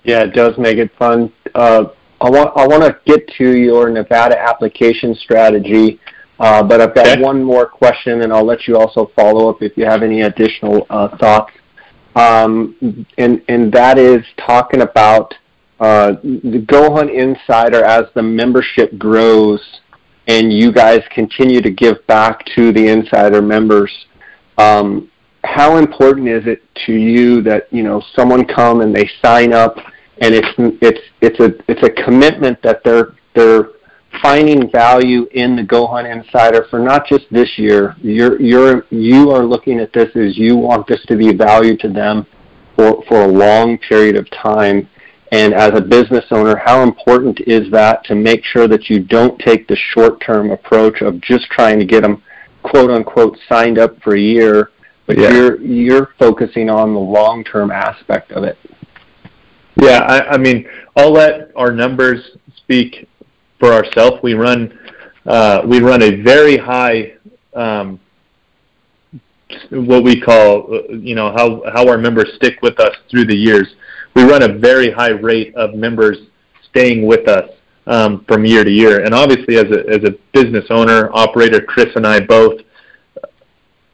Yeah, it does make it fun. Uh, I want I want to get to your Nevada application strategy, uh, but I've got Okay. one more question, and I'll let you also follow up if you have any additional uh, thoughts. Um, and and that is talking about uh, the Go Hunt Insider as the membership grows and you guys continue to give back to the insider members. Um, how important is it to you that you know someone come and they sign up and it's it's it's a it's a commitment that they're they're finding value in the Go Hunt Insider for not just this year. You're you're you are looking at this as you want this to be value to them for for a long period of time. And as a business owner, how important is that to make sure that you don't take the short-term approach of just trying to get them quote unquote signed up for a year, but yeah. you're you're focusing on the long-term aspect of it. Yeah, I, I mean, I'll let our numbers speak for ourselves. We run uh, we run a very high um, what we call you know how how our members stick with us through the years. We run a very high rate of members staying with us um, from year to year. And obviously, as a as a business owner operator, Chris and I both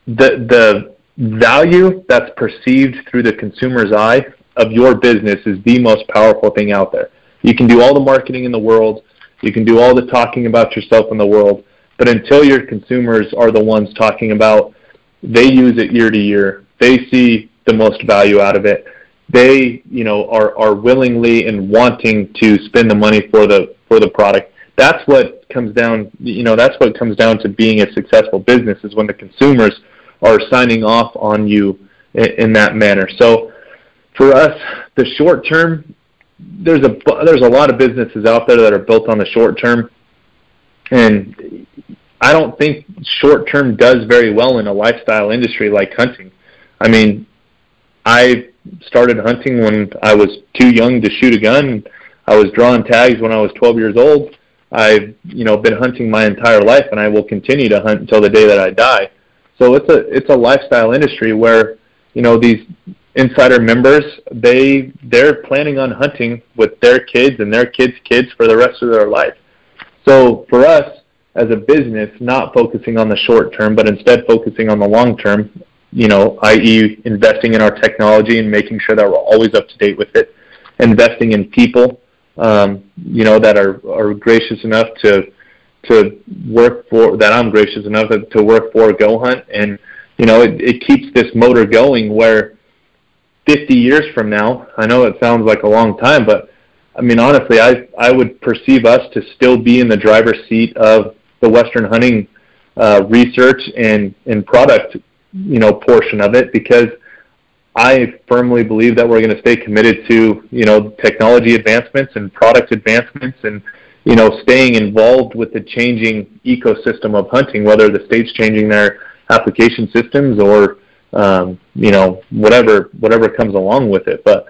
the the value that's perceived through the consumer's eye of your business is the most powerful thing out there. You can do all the marketing in the world, you can do all the talking about yourself in the world, but until your consumers are the ones talking about they use it year to year, they see the most value out of it. They, you know, are, are willingly and wanting to spend the money for the for the product. That's what comes down, you know, that's what comes down to being a successful business is when the consumers are signing off on you in, in that manner. So for us, the short term, there's a there's a lot of businesses out there that are built on the short term, and I don't think short term does very well in a lifestyle industry like hunting. I mean, I started hunting when I was too young to shoot a gun. I was drawing tags when I was 12 years old. I've you know been hunting my entire life, and I will continue to hunt until the day that I die. So it's a it's a lifestyle industry where you know these insider members they they're planning on hunting with their kids and their kids' kids for the rest of their life. So for us as a business, not focusing on the short term, but instead focusing on the long term, you know, i.e., investing in our technology and making sure that we're always up to date with it, investing in people, um, you know, that are are gracious enough to to work for that I'm gracious enough to work for Go Hunt, and you know it, it keeps this motor going. Where 50 years from now, I know it sounds like a long time, but I mean honestly, I I would perceive us to still be in the driver's seat of the Western hunting uh, research and and product you know portion of it because I firmly believe that we're going to stay committed to you know technology advancements and product advancements and you know, staying involved with the changing ecosystem of hunting, whether the state's changing their application systems or um, you know whatever whatever comes along with it. But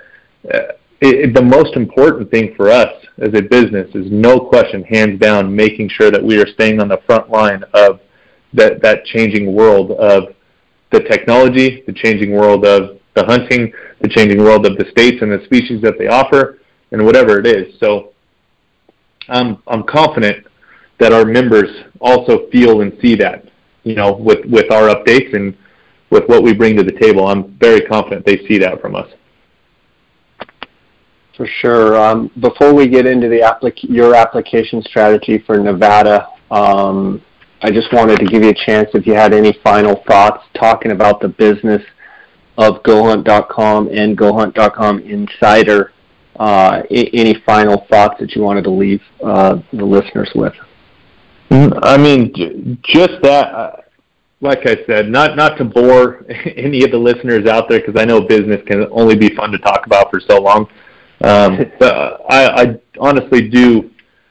uh, it, the most important thing for us as a business is no question, hands down, making sure that we are staying on the front line of that that changing world of the technology, the changing world of the hunting, the changing world of the states and the species that they offer, and whatever it is. So I'm I'm confident that our members also feel and see that, you know, with with our updates and with what we bring to the table. I'm very confident they see that from us. For sure. Um, before we get into the applic- your application strategy for Nevada, um, I just wanted to give you a chance if you had any final thoughts talking about the business of GoHunt.com and GoHunt.com Insider uh, any final thoughts that you wanted to leave uh, the listeners with? Mm, I mean, just that. Like I said, not not to bore [laughs] any of the listeners out there, because I know business can only be fun to talk about for so long. Um, [laughs] but I, I honestly do,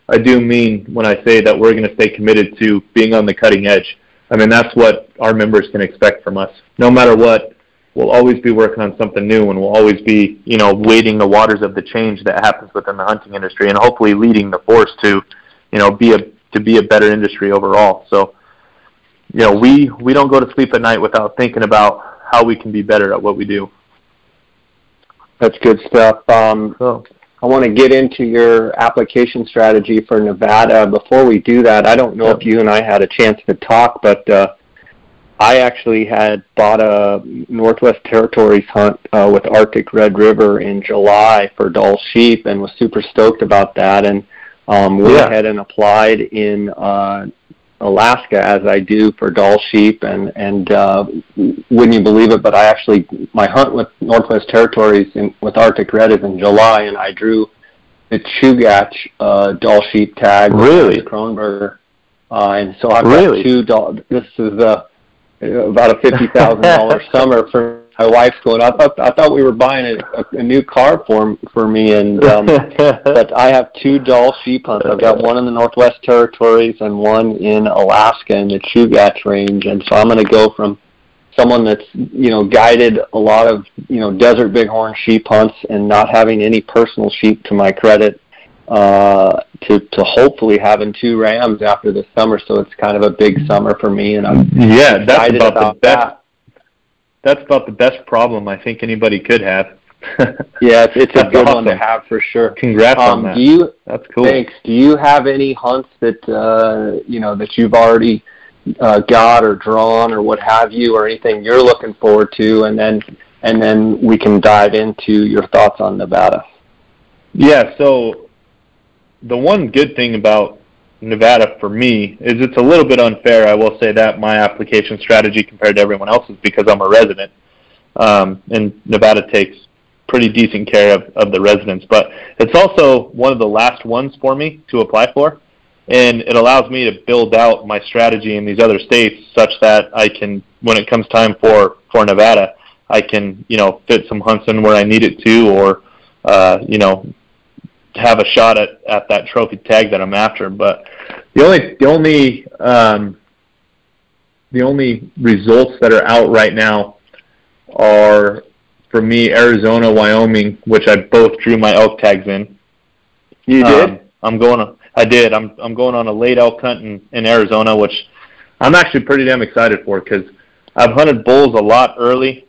I do mean when I say that we're going to stay committed to being on the cutting edge. I mean that's what our members can expect from us, no matter what we'll always be working on something new and we'll always be, you know, wading the waters of the change that happens within the hunting industry and hopefully leading the force to, you know, be a to be a better industry overall. So, you know, we we don't go to sleep at night without thinking about how we can be better at what we do. That's good stuff. Um, so. I want to get into your application strategy for Nevada. Before we do that, I don't know if you and I had a chance to talk, but uh, I actually had bought a Northwest Territories hunt uh, with Arctic Red River in July for Dall sheep, and was super stoked about that. And um, went yeah. ahead and applied in uh, Alaska as I do for Dall sheep, and and uh, wouldn't you believe it? But I actually my hunt with Northwest Territories in, with Arctic Red is in July, and I drew the Chugach uh, Dall sheep tag. Really, Kronberger. Uh, and so I've really? got two Dall. This is uh, about a fifty thousand dollar [laughs] summer for my wife's going. I thought I thought we were buying a, a new car for for me, and um, [laughs] but I have two Dall sheep hunts. I've got one in the Northwest Territories and one in Alaska in the Chugach range, and so I'm going to go from someone that's you know guided a lot of you know desert bighorn sheep hunts and not having any personal sheep to my credit uh, to to hopefully having two rams after the summer. So it's kind of a big summer for me, and I'm yeah, that's about, about the best. That. That's about the best problem I think anybody could have. [laughs] yeah, it's, it's a good awesome. one to have for sure. Congrats um, on that. Do you? That's cool. Thanks. Do you have any hunts that uh, you know that you've already uh, got or drawn or what have you, or anything you're looking forward to, and then and then we can dive into your thoughts on Nevada. Yeah. So the one good thing about Nevada for me is it's a little bit unfair. I will say that my application strategy compared to everyone else's because I'm a resident, um, and Nevada takes pretty decent care of, of the residents. But it's also one of the last ones for me to apply for, and it allows me to build out my strategy in these other states such that I can, when it comes time for for Nevada, I can you know fit some hunts in where I need it to, or uh, you know have a shot at, at that trophy tag that I'm after. But the only the only um, the only results that are out right now are for me Arizona, Wyoming, which I both drew my elk tags in. You did? Um, I'm going. On, I did. I'm I'm going on a late elk hunt in, in Arizona, which I'm actually pretty damn excited for because I've hunted bulls a lot early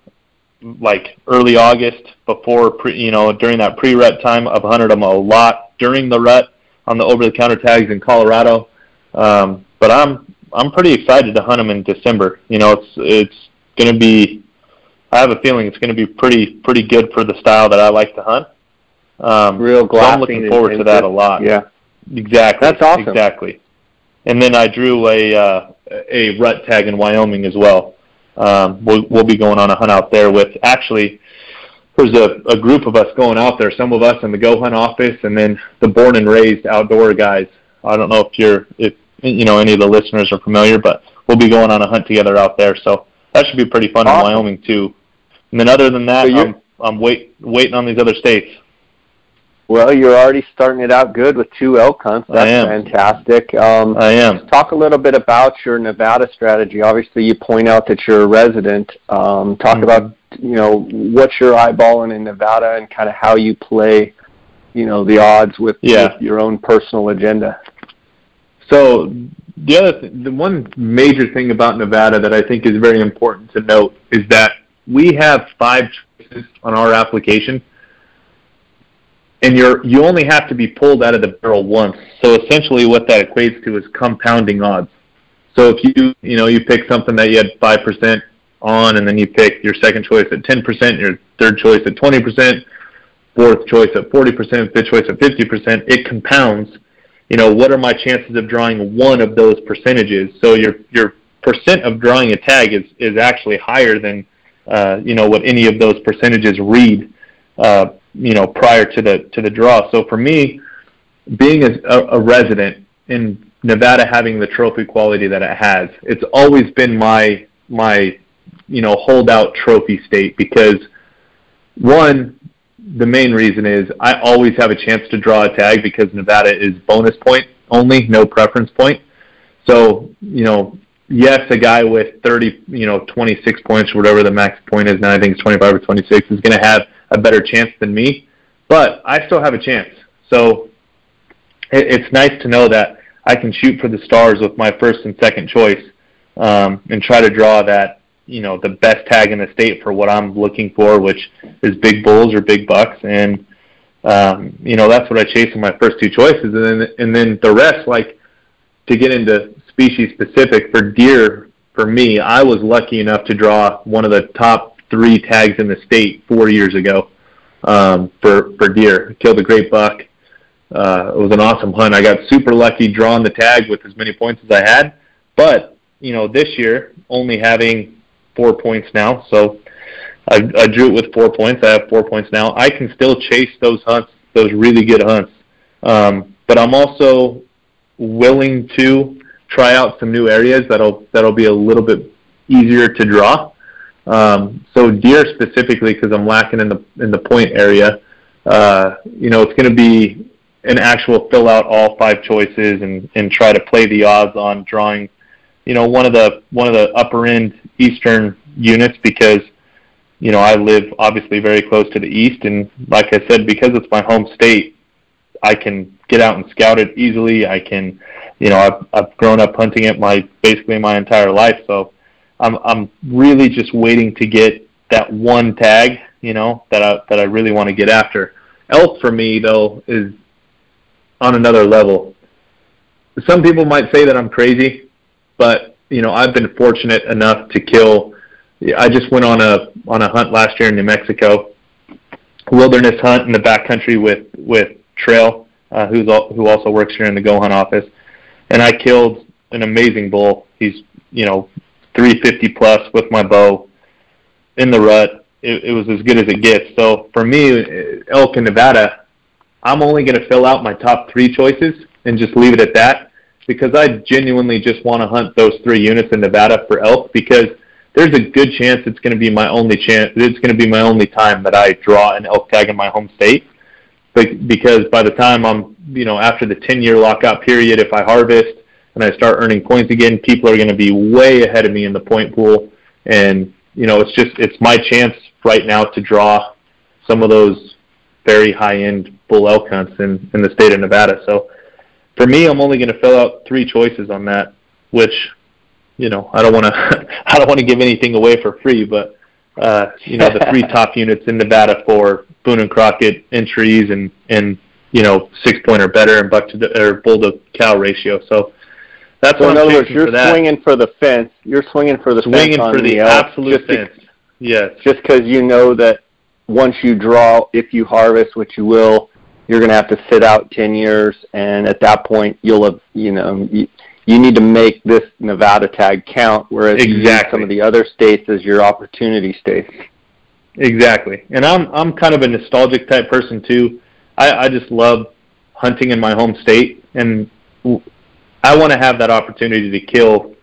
like early August before pre, you know during that pre-rut time. I've hunted them a lot during the rut on the over-the-counter tags in Colorado. Um, but I'm I'm pretty excited to hunt them in December. You know, it's it's going to be. I have a feeling it's going to be pretty pretty good for the style that I like to hunt. Um, Real glassing. So I'm looking forward to that a lot. Yeah, exactly. That's awesome. Exactly. And then I drew a uh, a rut tag in Wyoming as well um, we'll, we'll be going on a hunt out there with actually there's a, a group of us going out there, some of us in the Go Hunt office, and then the born and raised outdoor guys. I don't know if you're if you know any of the listeners are familiar, but we'll be going on a hunt together out there. So that should be pretty fun awesome. in Wyoming too. And then other than that, so I'm I'm wait waiting on these other states. Well, you're already starting it out good with two elk hunts. That's fantastic. Um, I am. Talk a little bit about your Nevada strategy. Obviously, you point out that you're a resident. Um, talk mm-hmm. about you know what you're eyeballing in Nevada and kind of how you play, you know, the odds with, yeah. with your own personal agenda. So the other, th- the one major thing about Nevada that I think is very important to note is that we have five choices on our application and you're you only have to be pulled out of the barrel once. So essentially, what that equates to is compounding odds. So if you you know you pick something that you had five percent on, and then you pick your second choice at ten percent, your third choice at twenty percent, fourth choice at forty percent, fifth choice at fifty percent, it compounds. You know, what are my chances of drawing one of those percentages? So your your percent of drawing a tag is is actually higher than uh, you know what any of those percentages read. Uh, you know, prior to the to the draw. So for me, being a, a resident in Nevada, having the trophy quality that it has, it's always been my my you know holdout trophy state because one the main reason is I always have a chance to draw a tag because Nevada is bonus point only, no preference point. So, you know, yes, a guy with 30, you know, 26 points or whatever the max point is now, I think it's 25 or 26, is going to have a better chance than me, but I still have a chance. So it, it's nice to know that I can shoot for the stars with my first and second choice um, and try to draw that you know the best tag in the state for what I'm looking for, which is big bulls or big bucks, and um, you know that's what I chase in my first two choices, and then and then the rest like to get into species specific for deer. for me, I was lucky enough to draw one of the top three tags in the state four years ago um, for for deer. Killed a great buck. Uh, it was an awesome hunt. I got super lucky drawing the tag with as many points as I had. But you know, this year only having four points now, so I, I drew it with four points. I have four points now. I can still chase those hunts, those really good hunts. Um, but I'm also willing to try out some new areas that'll that'll be a little bit easier to draw. Um, so deer specifically, because I'm lacking in the in the point area, uh, you know, it's going to be an actual fill out all five choices and and try to play the odds on drawing, you know, one of the one of the upper end eastern units because you know I live obviously very close to the east and like I said because it's my home state, I can get out and scout it easily. I can you know, I've I've grown up hunting it my basically my entire life, so I'm I'm really just waiting to get that one tag, you know, that I that I really want to get after. Elk for me though is on another level. Some people might say that I'm crazy, but you know, I've been fortunate enough to kill I just went on a on a hunt last year in New Mexico, wilderness hunt in the backcountry with with Trail, uh, who's al- who also works here in the Go Hunt office and I killed an amazing bull. He's you know 350 plus with my bow in the rut. It, it was as good as it gets. So for me, elk in Nevada, I'm only going to fill out my top three choices and just leave it at that because I genuinely just want to hunt those three units in Nevada for elk because there's a good chance it's going to be my only chance. It's going to be my only time that I draw an elk tag in my home state But because by the time I'm, you know, after the 10 year lockout period, if I harvest and I start earning points again, people are going to be way ahead of me in the point pool. And, you know, it's just, it's my chance right now to draw some of those very high end bull elk hunts in, in the state of Nevada. So for me, I'm only going to fill out three choices on that, which, you know, I don't want to, [laughs] I don't want to give anything away for free, but, uh, you know, the three [laughs] top units in Nevada for Boone and Crockett entries and and you know six point or better and buck to the, or bull to cow ratio. So that's so what in I'm other words, you're for swinging for the fence. You're swinging for the swinging fence for the, the absolute fence. yes, just because you know that once you draw, if you harvest, which you will, you're going to have to sit out ten years, and at that point, you'll have you know. You, you need to make this Nevada tag count, whereas exactly. some of the other states as your opportunity states. Exactly, and I'm I'm kind of a nostalgic type person too. I I just love hunting in my home state, and I want to have that opportunity to kill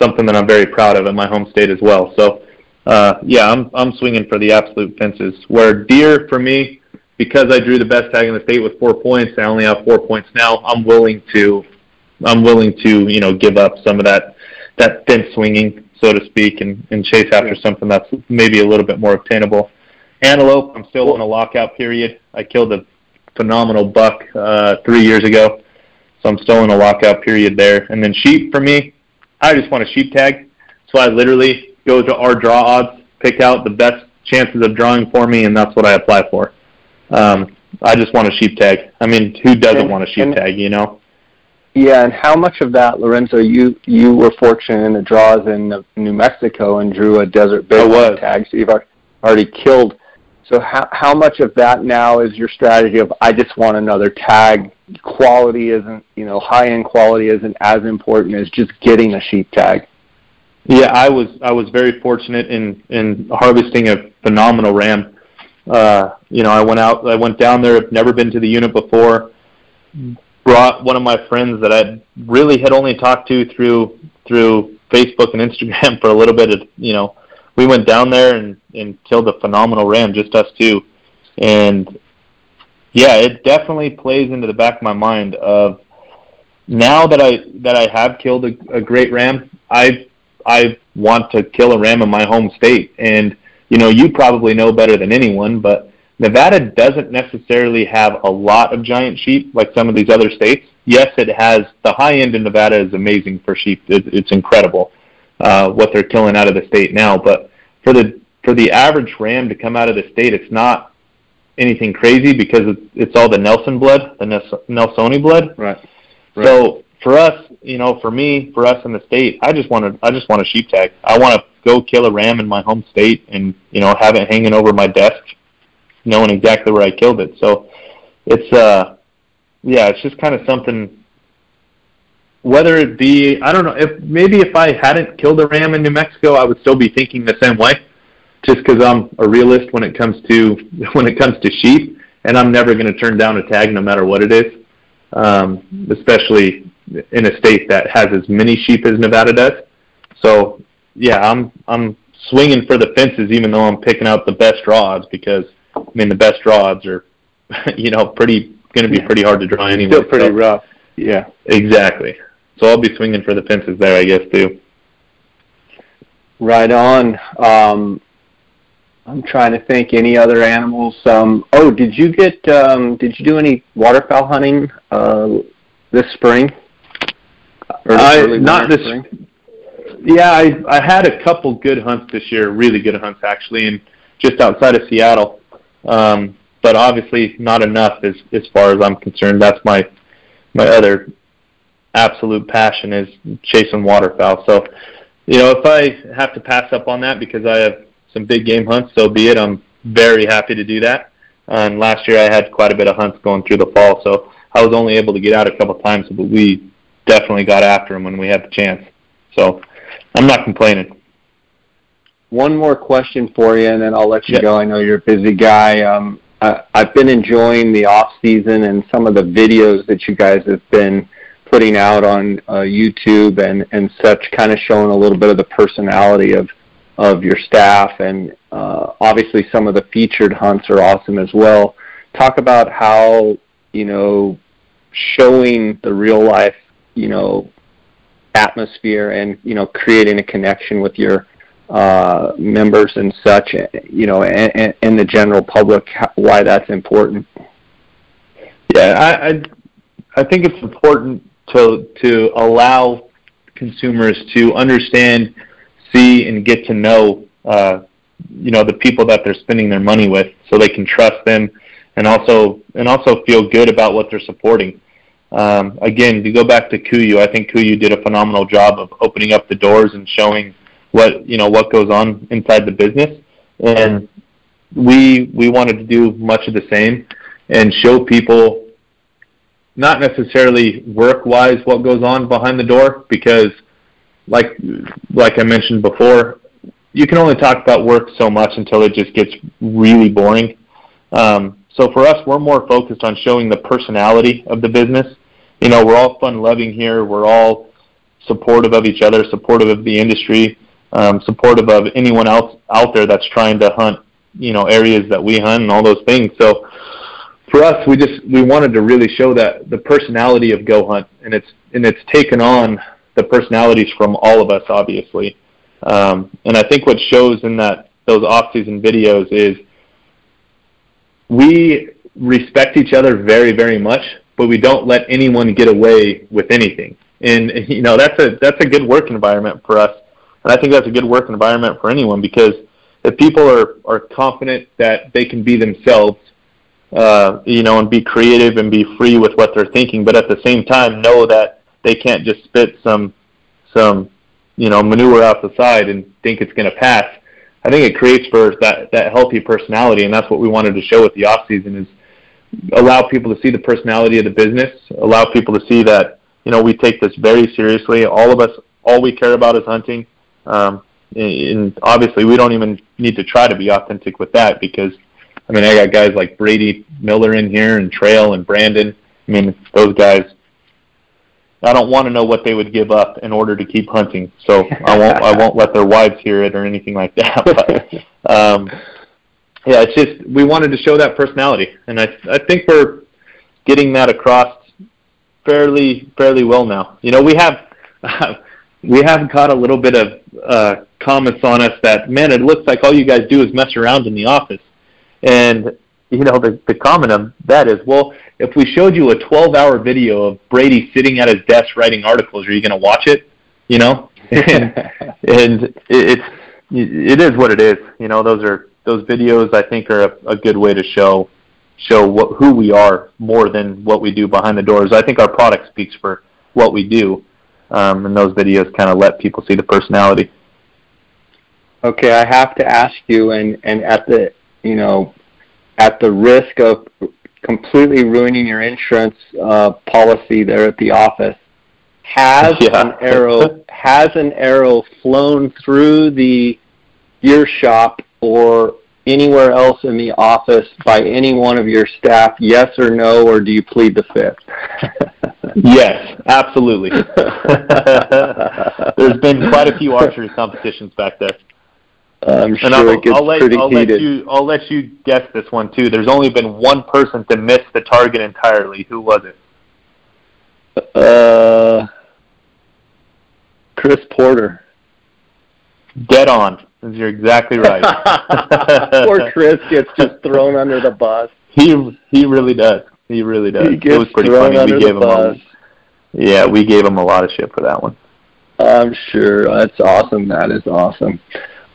something that I'm very proud of in my home state as well. So, uh, yeah, I'm I'm swinging for the absolute fences. Where deer for me, because I drew the best tag in the state with four points, I only have four points now. I'm willing to, I'm willing to you know give up some of that that fence swinging so to speak, and, and chase after something that's maybe a little bit more obtainable. Antelope, I'm still in a lockout period. I killed a phenomenal buck uh, three years ago, so I'm still in a lockout period there. And then sheep for me, I just want a sheep tag, so I literally go to our draw odds, pick out the best chances of drawing for me, and that's what I apply for. Um, I just want a sheep tag. I mean, who doesn't and, want a sheep tag, you know? Yeah, and how much of that, Lorenzo? You you were fortunate in the draws in New Mexico and drew a desert bighorn tag, so you've already killed. So how how much of that now is your strategy of I just want another tag? Quality isn't you know high end quality isn't as important as just getting a sheep tag. Yeah, I was I was very fortunate in in harvesting a phenomenal ram. Uh, you know, I went out, I went down there. I've never been to the unit before brought one of my friends that I really had only talked to through through Facebook and Instagram [laughs] for a little bit. Of, you know, we went down there and and killed a phenomenal ram, just us two, and yeah, it definitely plays into the back of my mind of now that I that I have killed a, a great ram, I I want to kill a ram in my home state, and you know, you probably know better than anyone, but Nevada doesn't necessarily have a lot of giant sheep like some of these other states. Yes, it has the high end in Nevada is amazing for sheep. It, it's incredible uh, what they're killing out of the state now. But for the for the average ram to come out of the state, it's not anything crazy because it's, it's all the Nelson blood, the Nelsoni blood. Right. right. So for us, you know, for me, for us in the state, I just want to, I just want a sheep tag. I want to go kill a ram in my home state and you know have it hanging over my desk, knowing exactly where I killed it. So it's uh, yeah, it's just kind of something. Whether it be, I don't know, if maybe if I hadn't killed a ram in New Mexico, I would still be thinking the same way, just because I'm a realist when it comes to [laughs] when it comes to sheep, and I'm never going to turn down a tag no matter what it is, um, especially in a state that has as many sheep as Nevada does. So yeah, I'm I'm swinging for the fences, even though I'm picking out the best draw odds because I mean the best draw odds are, [laughs] you know, pretty going to be pretty hard to draw anyway. Still pretty so. rough. Yeah. Exactly. So I'll be swinging for the fences there, I guess too. Right on. Um, I'm trying to think any other animals. Um, oh, did you get? Um, did you do any waterfowl hunting uh, this spring? I not this. Spring? Yeah, I I had a couple good hunts this year, really good hunts actually, and just outside of Seattle. Um, but obviously not enough as as far as I'm concerned. That's my my other absolute passion is chasing waterfowl. So, you know, if I have to pass up on that because I have some big game hunts, so be it. I'm very happy to do that. And last year I had quite a bit of hunts going through the fall, so I was only able to get out a couple times, but we definitely got after them when we had the chance. So I'm not complaining. One more question for you, and then I'll let you go. I know you're a busy guy. Um, I, I've been enjoying the off season and some of the videos that you guys have been putting out on uh, YouTube and and such, kind of showing a little bit of the personality of of your staff, and uh, obviously some of the featured hunts are awesome as well. Talk about how you know showing the real life, you know, atmosphere and you know creating a connection with your uh, members and such, you know, and, and the general public, why that's important. Yeah, I, I I think it's important to to allow consumers to understand, see, and get to know, uh, you know, the people that they're spending their money with, so they can trust them, and also and also feel good about what they're supporting. Um, again, to go back to KUIU, I think KUIU did a phenomenal job of opening up the doors and showing what you know what goes on inside the business, and we we wanted to do much of the same and show people not necessarily work wise what goes on behind the door because like like I mentioned before, you can only talk about work so much until it just gets really boring. Um, so for us, we're more focused on showing the personality of the business you know, we're all fun loving here. We're all supportive of each other, supportive of the industry, um, supportive of anyone else out there that's trying to hunt, you know, areas that we hunt and all those things. So for us, we just we wanted to really show that the personality of Go Hunt, and it's and it's taken on the personalities from all of us, obviously. Um, and I think what shows in that those off-season videos is we respect each other very, very much, but we don't let anyone get away with anything. And you know that's a that's a good work environment for us, and I think that's a good work environment for anyone because if people are are confident that they can be themselves, uh, you know, and be creative and be free with what they're thinking, but at the same time know that they can't just spit some some you know manure out the side and think it's going to pass. I think it creates for that that healthy personality, and that's what we wanted to show with the off season is allow people to see the personality of the business, allow people to see that you know we take this very seriously. All of us, all we care about is hunting, um, and obviously we don't even need to try to be authentic with that because I mean I got guys like Brady Miller in here and Trail and Brandon. I mean those guys. I don't want to know what they would give up in order to keep hunting, so I won't. I won't let their wives hear it or anything like that. [laughs] But, um, yeah, it's just we wanted to show that personality, and I I think we're getting that across fairly fairly well now. You know, we have uh, [laughs] we have got a little bit of uh, comments on us that man, it looks like all you guys do is mess around in the office, and you know the the comment of that is, well, if we showed you a 12-hour video of Brady sitting at his desk writing articles, are you going to watch it? You know, [laughs] and, and it's it is what it is. You know, those are those videos I think are a, a good way to show show what, who we are more than what we do behind the doors. I think our product speaks for what we do. um, and those videos kind of let people see the personality. Okay, I have to ask you, and and at the you know, at the risk of completely ruining your insurance uh, policy there at the office, has [laughs] yeah. an arrow has an arrow flown through the gear shop or anywhere else in the office by any one of your staff? Yes or no, or do you plead the fifth? [laughs] yes, absolutely. [laughs] There's been quite a few archery competitions back there. I'm and sure I'll, it gets I'll let, pretty I'll heated. Let you, I'll let you guess this one too. There's only been one person to miss the target entirely. Who was it? Uh, Chris Porter. Dead on. You're exactly right. [laughs] Poor Chris gets just thrown under the bus. He he really does. He really does. He gets it was pretty thrown funny. Under we gave the him bus. a, yeah, we gave him a lot of shit for that one. I'm sure. That's awesome. That is awesome.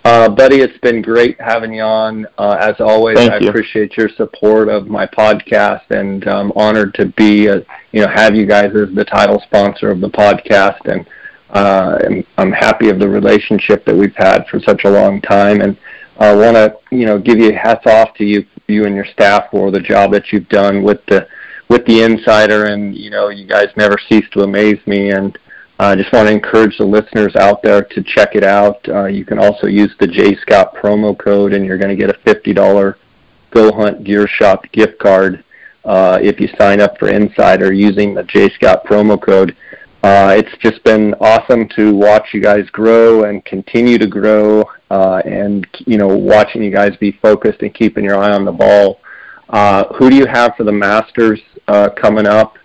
Uh, buddy, it's been great having you on. Uh, as always, Thank I you. appreciate your support of my podcast, and I'm honored to be, a, you know, have you guys as the title sponsor of the podcast. And uh, I'm, I'm happy of the relationship that we've had for such a long time, and I want to you know give you hats off to you you and your staff for the job that you've done with the with the insider, and you know you guys never cease to amaze me, and I uh, just want to encourage the listeners out there to check it out. Uh, you can also use the Jay Scott promo code, and you're going to get a fifty dollar Go Hunt Gear Shop gift card uh, if you sign up for Insider using the Jay Scott promo code. Uh, it's just been awesome to watch you guys grow and continue to grow, uh, and you know, watching you guys be focused and keeping your eye on the ball. Uh, who do you have for the Masters coming up?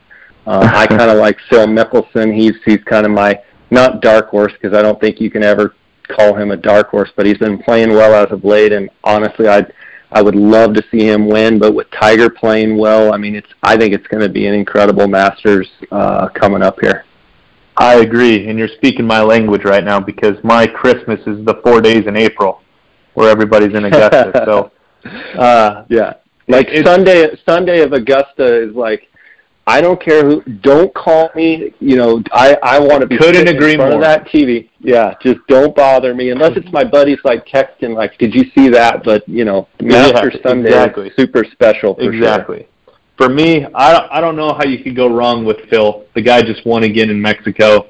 Uh, I kind of like Phil Mickelson. He's he's kind of my not dark horse because I don't think you can ever call him a dark horse, but he's been playing well as of late. And honestly, I I would love to see him win. But with Tiger playing well, I mean, it's I think it's going to be an incredible Masters uh, coming up here. I agree, and you're speaking my language right now because my Christmas is the four days in April, where everybody's in Augusta. so, [laughs] uh, yeah, like Sunday. Sunday of Augusta is like, I don't care who. Don't call me. You know, I I want to be couldn't agree in front more. of that TV. Yeah, just don't bother me unless it's my buddies like texting like, did you see that? But you know, Master yeah, Sunday exactly. super special. For exactly. Sure for me, I I don't know how you could go wrong with Phil. The guy just won again in Mexico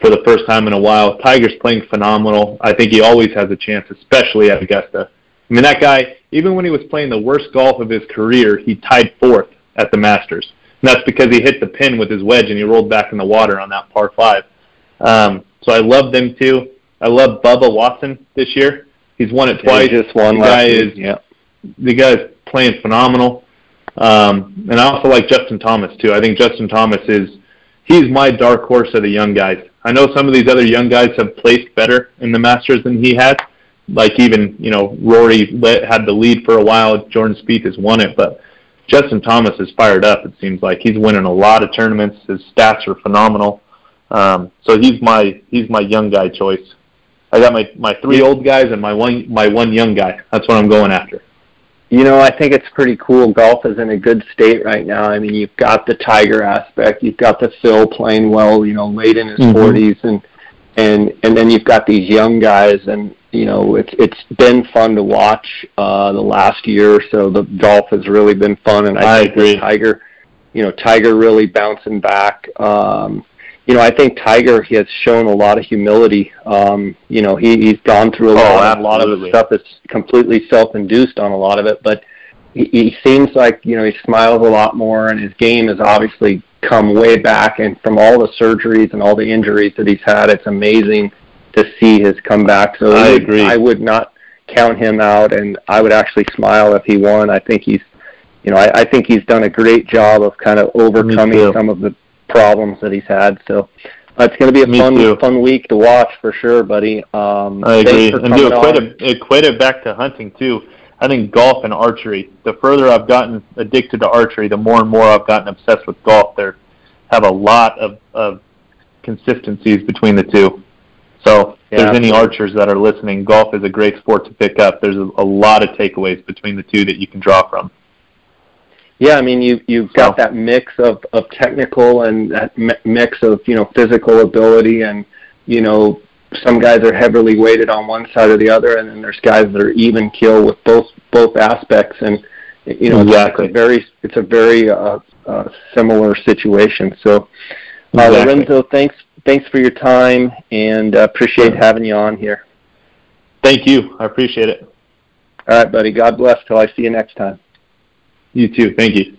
for the first time in a while. Tiger's playing phenomenal. I think he always has a chance, especially at Augusta. I mean, that guy, even when he was playing the worst golf of his career, he tied fourth at the Masters. And that's because he hit the pin with his wedge and he rolled back in the water on that par five. Um, so I love them too. I love Bubba Watson this year. He's won it twice. Yeah, just won the guy is yeah. the guy's playing phenomenal. Um, and I also like Justin Thomas too. I think Justin Thomas is he's my dark horse of the young guys. I know some of these other young guys have placed better in the Masters than he has. Like even you know Rory had the lead for a while. Jordan Spieth has won it, but Justin Thomas is fired up. It seems like he's winning a lot of tournaments. His stats are phenomenal. Um, so he's my he's my young guy choice. I got my my three old guys and my one my one young guy. That's what I'm going after. You know, I think it's pretty cool. Golf is in a good state right now. I mean, you've got the Tiger aspect, you've got the Phil playing well, you know, late in his mm-hmm. 40s, and and and then you've got these young guys, and you know, it's it's been fun to watch uh, the last year or so. The golf has really been fun, and I, I think agree. Tiger, you know, Tiger really bouncing back. Um, you know, I think Tiger he has shown a lot of humility. Um, you know, he, he's gone through a oh, lot, a lot of stuff that's completely self-induced on a lot of it, but he, he seems like you know he smiles a lot more, and his game is obviously come way back. And from all the surgeries and all the injuries that he's had, it's amazing to see his comeback. So I would, agree. I would not count him out, and I would actually smile if he won. I think he's, you know, I, I think he's done a great job of kind of overcoming some of the problems that he's had. So uh, it's going to be a Me fun too. fun week to watch for sure, buddy. Um, I agree. And do equate it, equate it back to hunting too. I think golf and archery. The further I've gotten addicted to archery, the more and more I've gotten obsessed with golf. There have a lot of, of consistencies between the two. So if Yeah, there's any archers that are listening, golf is a great sport to pick up. There's a, a lot of takeaways between the two that you can draw from. yeah, I mean, you you've got that mix of of technical and that mix of you know physical ability, and you know some guys are heavily weighted on one side or the other, and then there's guys that are even keel with both both aspects, and you know exactly. it's a very it's a very uh, uh, similar situation. So, uh, exactly. Lorenzo, thanks thanks for your time, and uh, appreciate having you on here. Thank you. I appreciate it. All right, buddy. God bless. Till I see you next time. You too. Thank you.